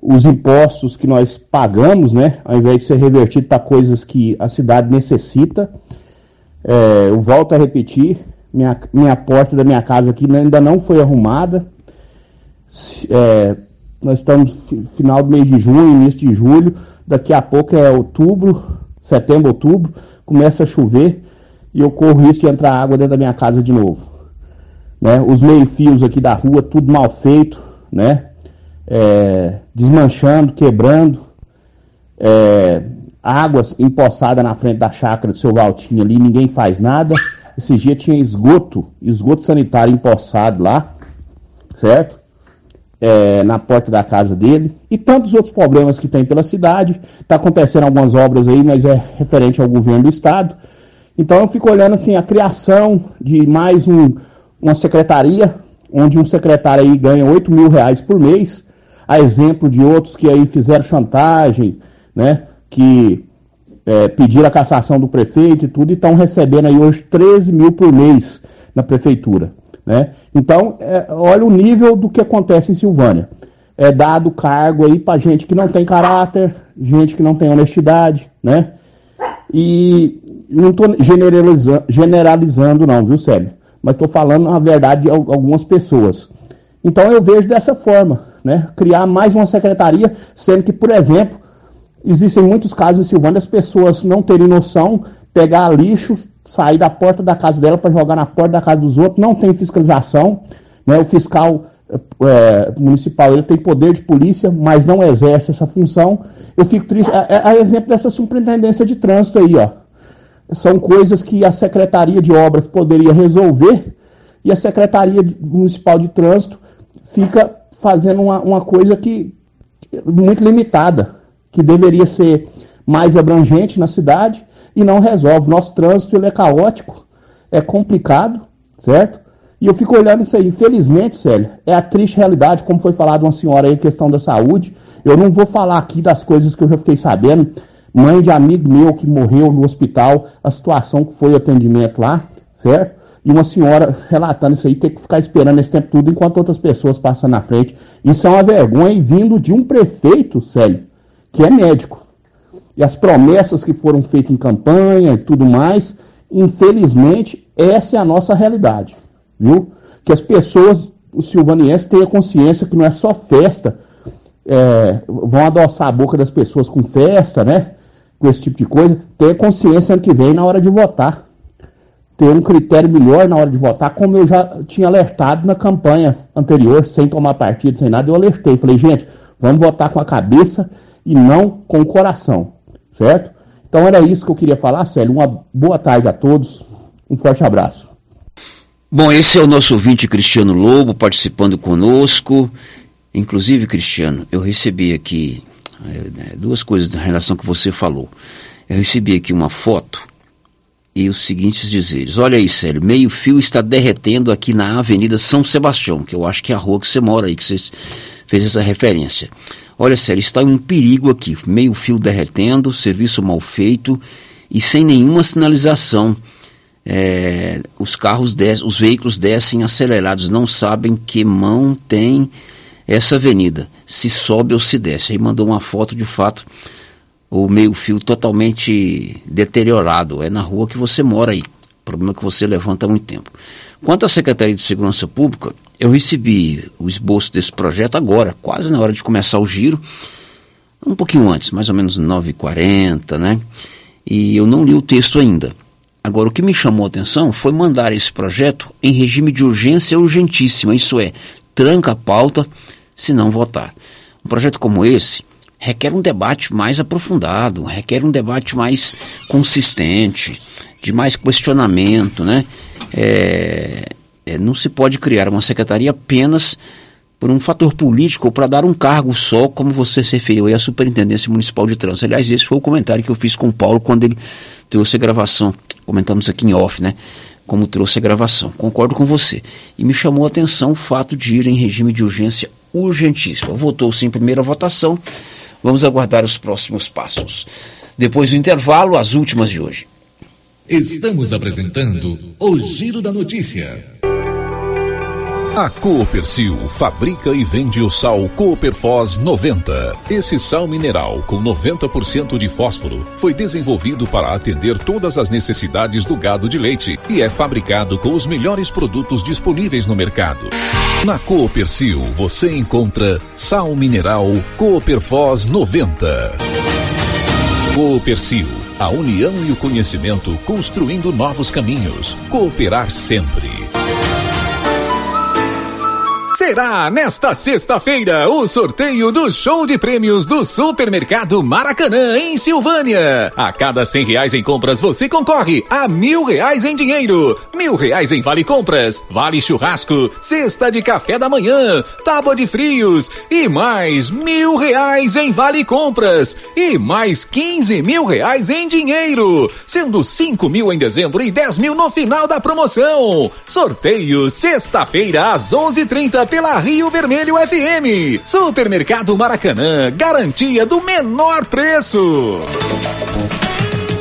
os impostos que nós pagamos, né? Ao invés de ser revertido para coisas que a cidade necessita. É, eu volto a repetir, minha, minha porta da minha casa aqui ainda não foi arrumada. É, nós estamos final do mês de junho, início de julho daqui a pouco é outubro, setembro, outubro, começa a chover e eu corro risco de entrar água dentro da minha casa de novo. Né? Os meio-fios aqui da rua, tudo mal feito, né? É, desmanchando, quebrando, é, águas empoçadas na frente da chácara do seu Valtinho ali, ninguém faz nada. Esse dia tinha esgoto, esgoto sanitário empoçado lá, certo? é, na porta da casa dele e tantos outros problemas que tem pela cidade. Está acontecendo algumas obras aí, mas é referente ao governo do estado. Então eu fico olhando assim a criação de mais um, uma secretaria, onde um secretário aí ganha 8 mil reais por mês, a exemplo de outros que aí fizeram chantagem, né? Que é, pediram a cassação do prefeito e tudo, e estão recebendo aí hoje 13 mil por mês na prefeitura. Né? Então, é, olha o nível do que acontece em Silvânia. É dado cargo aí para gente que não tem caráter, gente que não tem honestidade, né? E não estou generalizando, generalizando, não, viu, Sérgio? Mas estou falando a verdade de algumas pessoas. Então eu vejo dessa forma, né? Criar mais uma secretaria, sendo que, por exemplo, existem muitos casos em Silvânia as pessoas não terem noção, pegar lixo, sair da porta da casa dela para jogar na porta da casa dos outros, não tem fiscalização, né? O fiscal é, municipal ele tem poder de polícia, mas não exerce essa função. Eu fico triste. A, a, exemplo dessa superintendência de trânsito aí, ó. São coisas que a Secretaria de Obras poderia resolver e a Secretaria Municipal de Trânsito fica fazendo uma, uma coisa que muito limitada, que deveria ser mais abrangente na cidade e não resolve. Nosso trânsito ele é caótico, é complicado, certo? E eu fico olhando isso aí. Infelizmente, Célio, é a triste realidade, como foi falado uma senhora aí, questão da saúde. Eu não vou falar aqui das coisas que eu já fiquei sabendo. Mãe de amigo meu que morreu no hospital, a situação que foi o atendimento lá, certo? E uma senhora relatando isso aí, ter que ficar esperando esse tempo tudo enquanto outras pessoas passam na frente. Isso é uma vergonha e vindo de um prefeito, Célio, que é médico e as promessas que foram feitas em campanha e tudo mais, infelizmente, essa é a nossa realidade, viu? Que as pessoas, os silvanienses, tenham consciência que não é só festa, é, vão adoçar a boca das pessoas com festa, né? Com esse tipo de coisa, tenha consciência ano que vem na hora de votar. Ter um critério melhor na hora de votar, como eu já tinha alertado na campanha anterior, sem tomar partido, sem nada, eu alertei. Falei, gente, vamos votar com a cabeça e não com o coração certo? Então era isso que eu queria falar, Célio. Uma boa tarde a todos, um forte abraço. Bom, esse é o nosso ouvinte Cristiano Lobo participando conosco. Inclusive, Cristiano, eu recebi aqui é, duas coisas em relação que você falou. Eu recebi aqui uma foto e os seguintes dizeres. Olha aí, sério, meio fio está derretendo aqui na Avenida São Sebastião, que eu acho que é a rua que você mora aí, que você fez essa referência. Olha, sério, está um perigo aqui. Meio fio derretendo, serviço mal feito e sem nenhuma sinalização. É, os carros descem, os veículos descem acelerados, não sabem que mão tem essa avenida, se sobe ou se desce. Aí mandou uma foto de fato o meio-fio totalmente deteriorado. É na rua que você mora aí. Problema que você levanta há muito tempo. Quanto à Secretaria de Segurança Pública, eu recebi o esboço desse projeto agora, quase na hora de começar o giro, um pouquinho antes, mais ou menos 9h40, né? E eu não li o texto ainda. Agora, o que me chamou a atenção foi mandar esse projeto em regime de urgência urgentíssima, isso é, tranca a pauta se não votar. Um projeto como esse, requer um debate mais aprofundado, requer um debate mais consistente, de mais questionamento, né? É, é, não se pode criar uma secretaria apenas por um fator político ou para dar um cargo só, como você se referiu aí à Superintendência Municipal de Trânsito. Aliás, esse foi o comentário que eu fiz com o Paulo quando ele trouxe a gravação. Comentamos aqui em off, né? Como trouxe a gravação. Concordo com você. E me chamou a atenção o fato de ir em regime de urgência urgentíssimo. Votou-se em primeira votação Vamos aguardar os próximos passos. Depois do intervalo, as últimas de hoje. Estamos apresentando o Giro da Notícia. A Coopercil fabrica e vende o sal Cooperfos 90. Esse sal mineral com 90% de fósforo foi desenvolvido para atender todas as necessidades do gado de leite e é fabricado com os melhores produtos disponíveis no mercado. Na Coopercil você encontra sal mineral Cooperfos 90. Coopercil, a união e o conhecimento construindo novos caminhos. Cooperar sempre. Será nesta sexta-feira o sorteio do show de prêmios do Supermercado Maracanã, em Silvânia. A cada cem reais em compras, você concorre a mil reais em dinheiro, mil reais em vale compras, vale churrasco, cesta de café da manhã, tábua de frios e mais mil reais em vale compras e mais quinze mil reais em dinheiro, sendo cinco mil em dezembro e dez mil no final da promoção. Sorteio sexta-feira às onze trinta pela Rio Vermelho FM. Supermercado Maracanã, garantia do menor preço.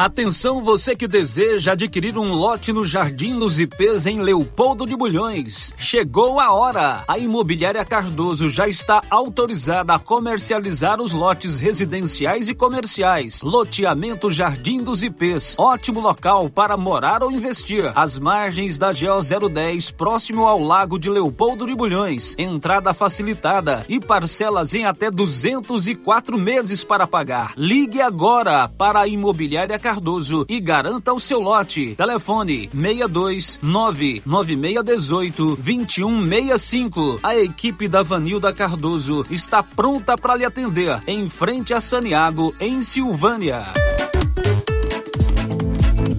Atenção você que deseja adquirir um lote no Jardim dos IPs em Leopoldo de Bulhões. Chegou a hora. A Imobiliária Cardoso já está autorizada a comercializar os lotes residenciais e comerciais. Loteamento Jardim dos IPs. Ótimo local para morar ou investir. As margens da GO 010, próximo ao Lago de Leopoldo de Bulhões. Entrada facilitada e parcelas em até 204 meses para pagar. Ligue agora para a Imobiliária Cardoso Cardoso e garanta o seu lote. Telefone 62 99618 2165. A equipe da Vanilda Cardoso está pronta para lhe atender em frente a Saniago, em Silvânia.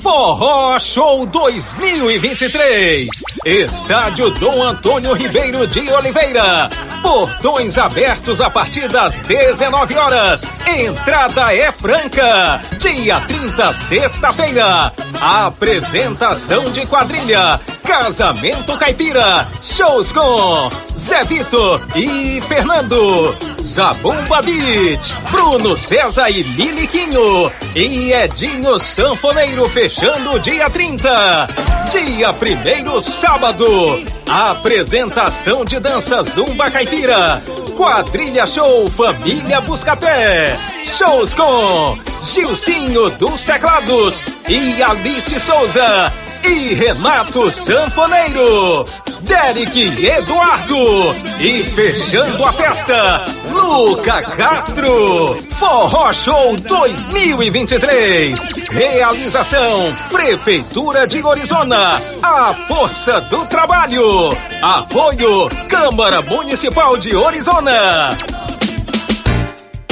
Forró Show 2023. Estádio Dom Antônio Ribeiro de Oliveira. Portões abertos a partir das 19 horas. Entrada é franca. Dia 30, sexta-feira. Apresentação de quadrilha. Casamento Caipira. Shows com Zé Vitor e Fernando. Zabumba Beat. Bruno César e Liliquinho. E Edinho Sanfoneiro fechado fechando dia 30. Dia 1 sábado. Apresentação de dança Zumba Caipira. Quadrilha Show Família Buscapé. Shows com Gilcinho dos Teclados e Alice Souza e Renato Sanfoneiro. Derek Eduardo. E fechando a festa, Luca Castro. Forró Show 2023. Realização Prefeitura de Orizona. A Força do Trabalho. Apoio Câmara Municipal de Orizona.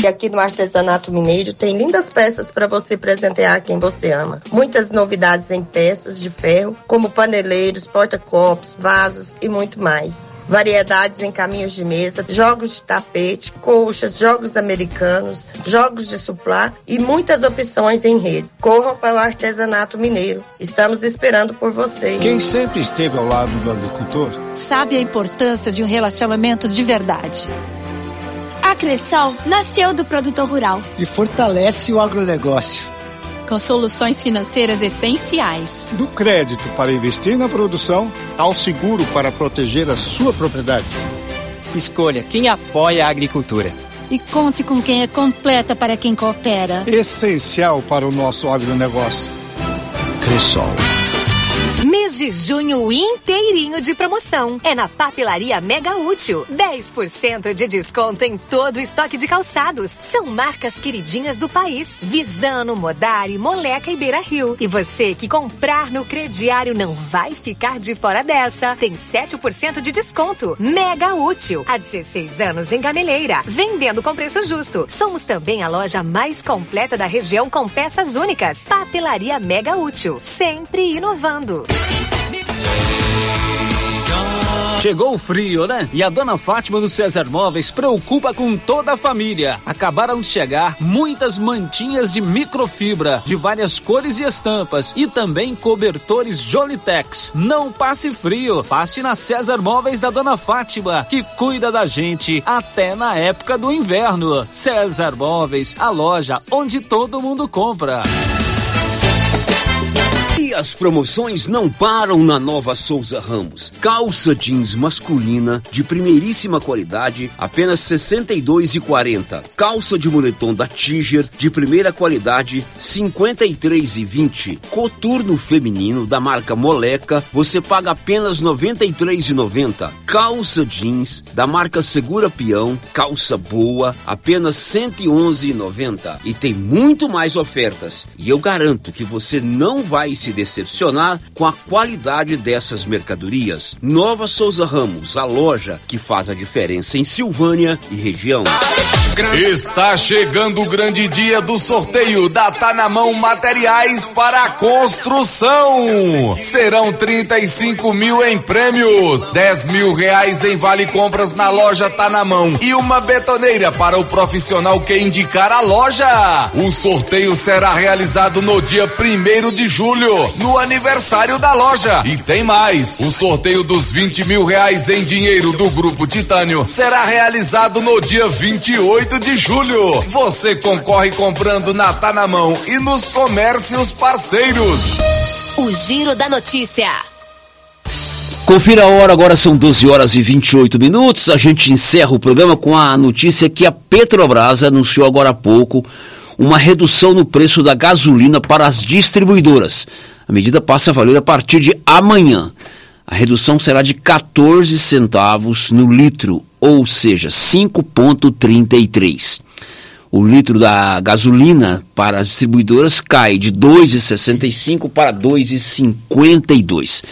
E aqui no Artesanato Mineiro tem lindas peças para você presentear quem você ama. Muitas novidades em peças de ferro, como paneleiros, porta-copos, vasos e muito mais variedades em caminhos de mesa, jogos de tapete, colchas, jogos americanos, jogos de suplá e muitas opções em rede. Corram para o artesanato mineiro. Estamos esperando por vocês. Quem sempre esteve ao lado do agricultor sabe a importância de um relacionamento de verdade. A Cressol nasceu do produtor rural e fortalece o agronegócio. Com soluções financeiras essenciais. Do crédito para investir na produção ao seguro para proteger a sua propriedade. Escolha quem apoia a agricultura. E conte com quem é completa para quem coopera. Essencial para o nosso agronegócio. Cressol. De junho inteirinho de promoção. É na Papelaria Mega Útil. 10% de desconto em todo o estoque de calçados. São marcas queridinhas do país. Visano, Modari, Moleca e Beira Rio. E você que comprar no crediário não vai ficar de fora dessa. Tem 7% de desconto. Mega Útil. Há 16 anos em Gameleira. Vendendo com preço justo. Somos também a loja mais completa da região com peças únicas. Papelaria Mega Útil. Sempre inovando. Chegou o frio, né? E a dona Fátima do César Móveis preocupa com toda a família. Acabaram de chegar muitas mantinhas de microfibra, de várias cores e estampas, e também cobertores Jolitex. Não passe frio, passe na César Móveis da dona Fátima, que cuida da gente até na época do inverno. César Móveis, a loja onde todo mundo compra. E as promoções não param na Nova Souza Ramos. Calça jeans masculina de primeiríssima qualidade, apenas 62,40. Calça de moletom da Tiger de primeira qualidade, 53,20. Coturno feminino da marca Moleca, você paga apenas 93,90. Calça jeans da marca Segura Peão, calça boa, apenas 111,90. E tem muito mais ofertas. E eu garanto que você não vai se decepcionar com a qualidade dessas mercadorias. Nova Souza Ramos, a loja que faz a diferença em Silvânia e região. Está chegando o grande dia do sorteio da Tá na Mão Materiais para Construção. Serão 35 mil em prêmios, 10 mil reais em vale compras na loja Tá na Mão e uma betoneira para o profissional que indicar a loja. O sorteio será realizado no dia primeiro de julho, no aniversário da loja. E tem mais, o sorteio dos 20 mil reais em dinheiro do Grupo Titânio será realizado no dia 28 de julho. Você concorre comprando na Tá na Mão e nos comércios parceiros. O Giro da Notícia. Confira a hora, agora são 12 horas e 28 minutos. A gente encerra o programa com a notícia que a Petrobras anunciou agora há pouco uma redução no preço da gasolina para as distribuidoras. A medida passa a valer a partir de amanhã. a redução será de 14 centavos no litro, ou seja, 5,33. O litro da gasolina para as distribuidoras cai de 2,65 para 2,52.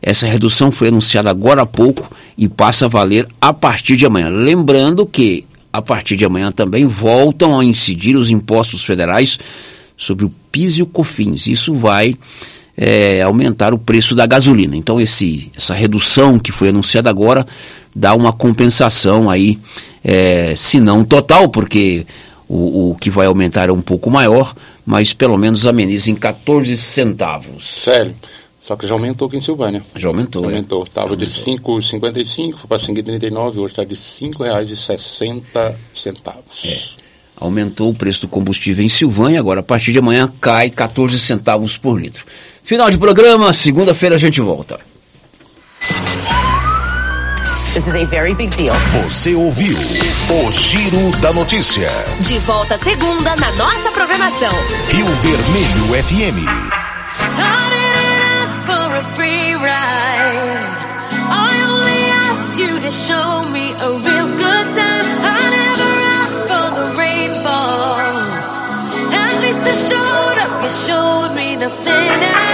Essa redução foi anunciada agora há pouco e passa a valer a partir de amanhã. Lembrando que a partir de amanhã também voltam a incidir os impostos federais sobre o PIS e o COFINS. Isso vai é, aumentar o preço da gasolina. Então esse, essa redução que foi anunciada agora dá uma compensação aí, é, se não total, porque o, o que vai aumentar é um pouco maior, mas pelo menos ameniza em 14 centavos. Sério. Só que já aumentou aqui em Silvânia. Já aumentou, Aumentou. Estava de 5,55, foi para 5,39, hoje está de R$ 5,60. É. Aumentou o preço do combustível em Silvânia, agora a partir de amanhã cai 14 centavos por litro. Final de programa, segunda-feira a gente volta. This is a very big deal. Você ouviu o Giro da Notícia. De volta segunda na nossa programação. Rio Vermelho FM. To show me a real good time. I never asked for the rainfall. At least I showed up, you showed me nothing.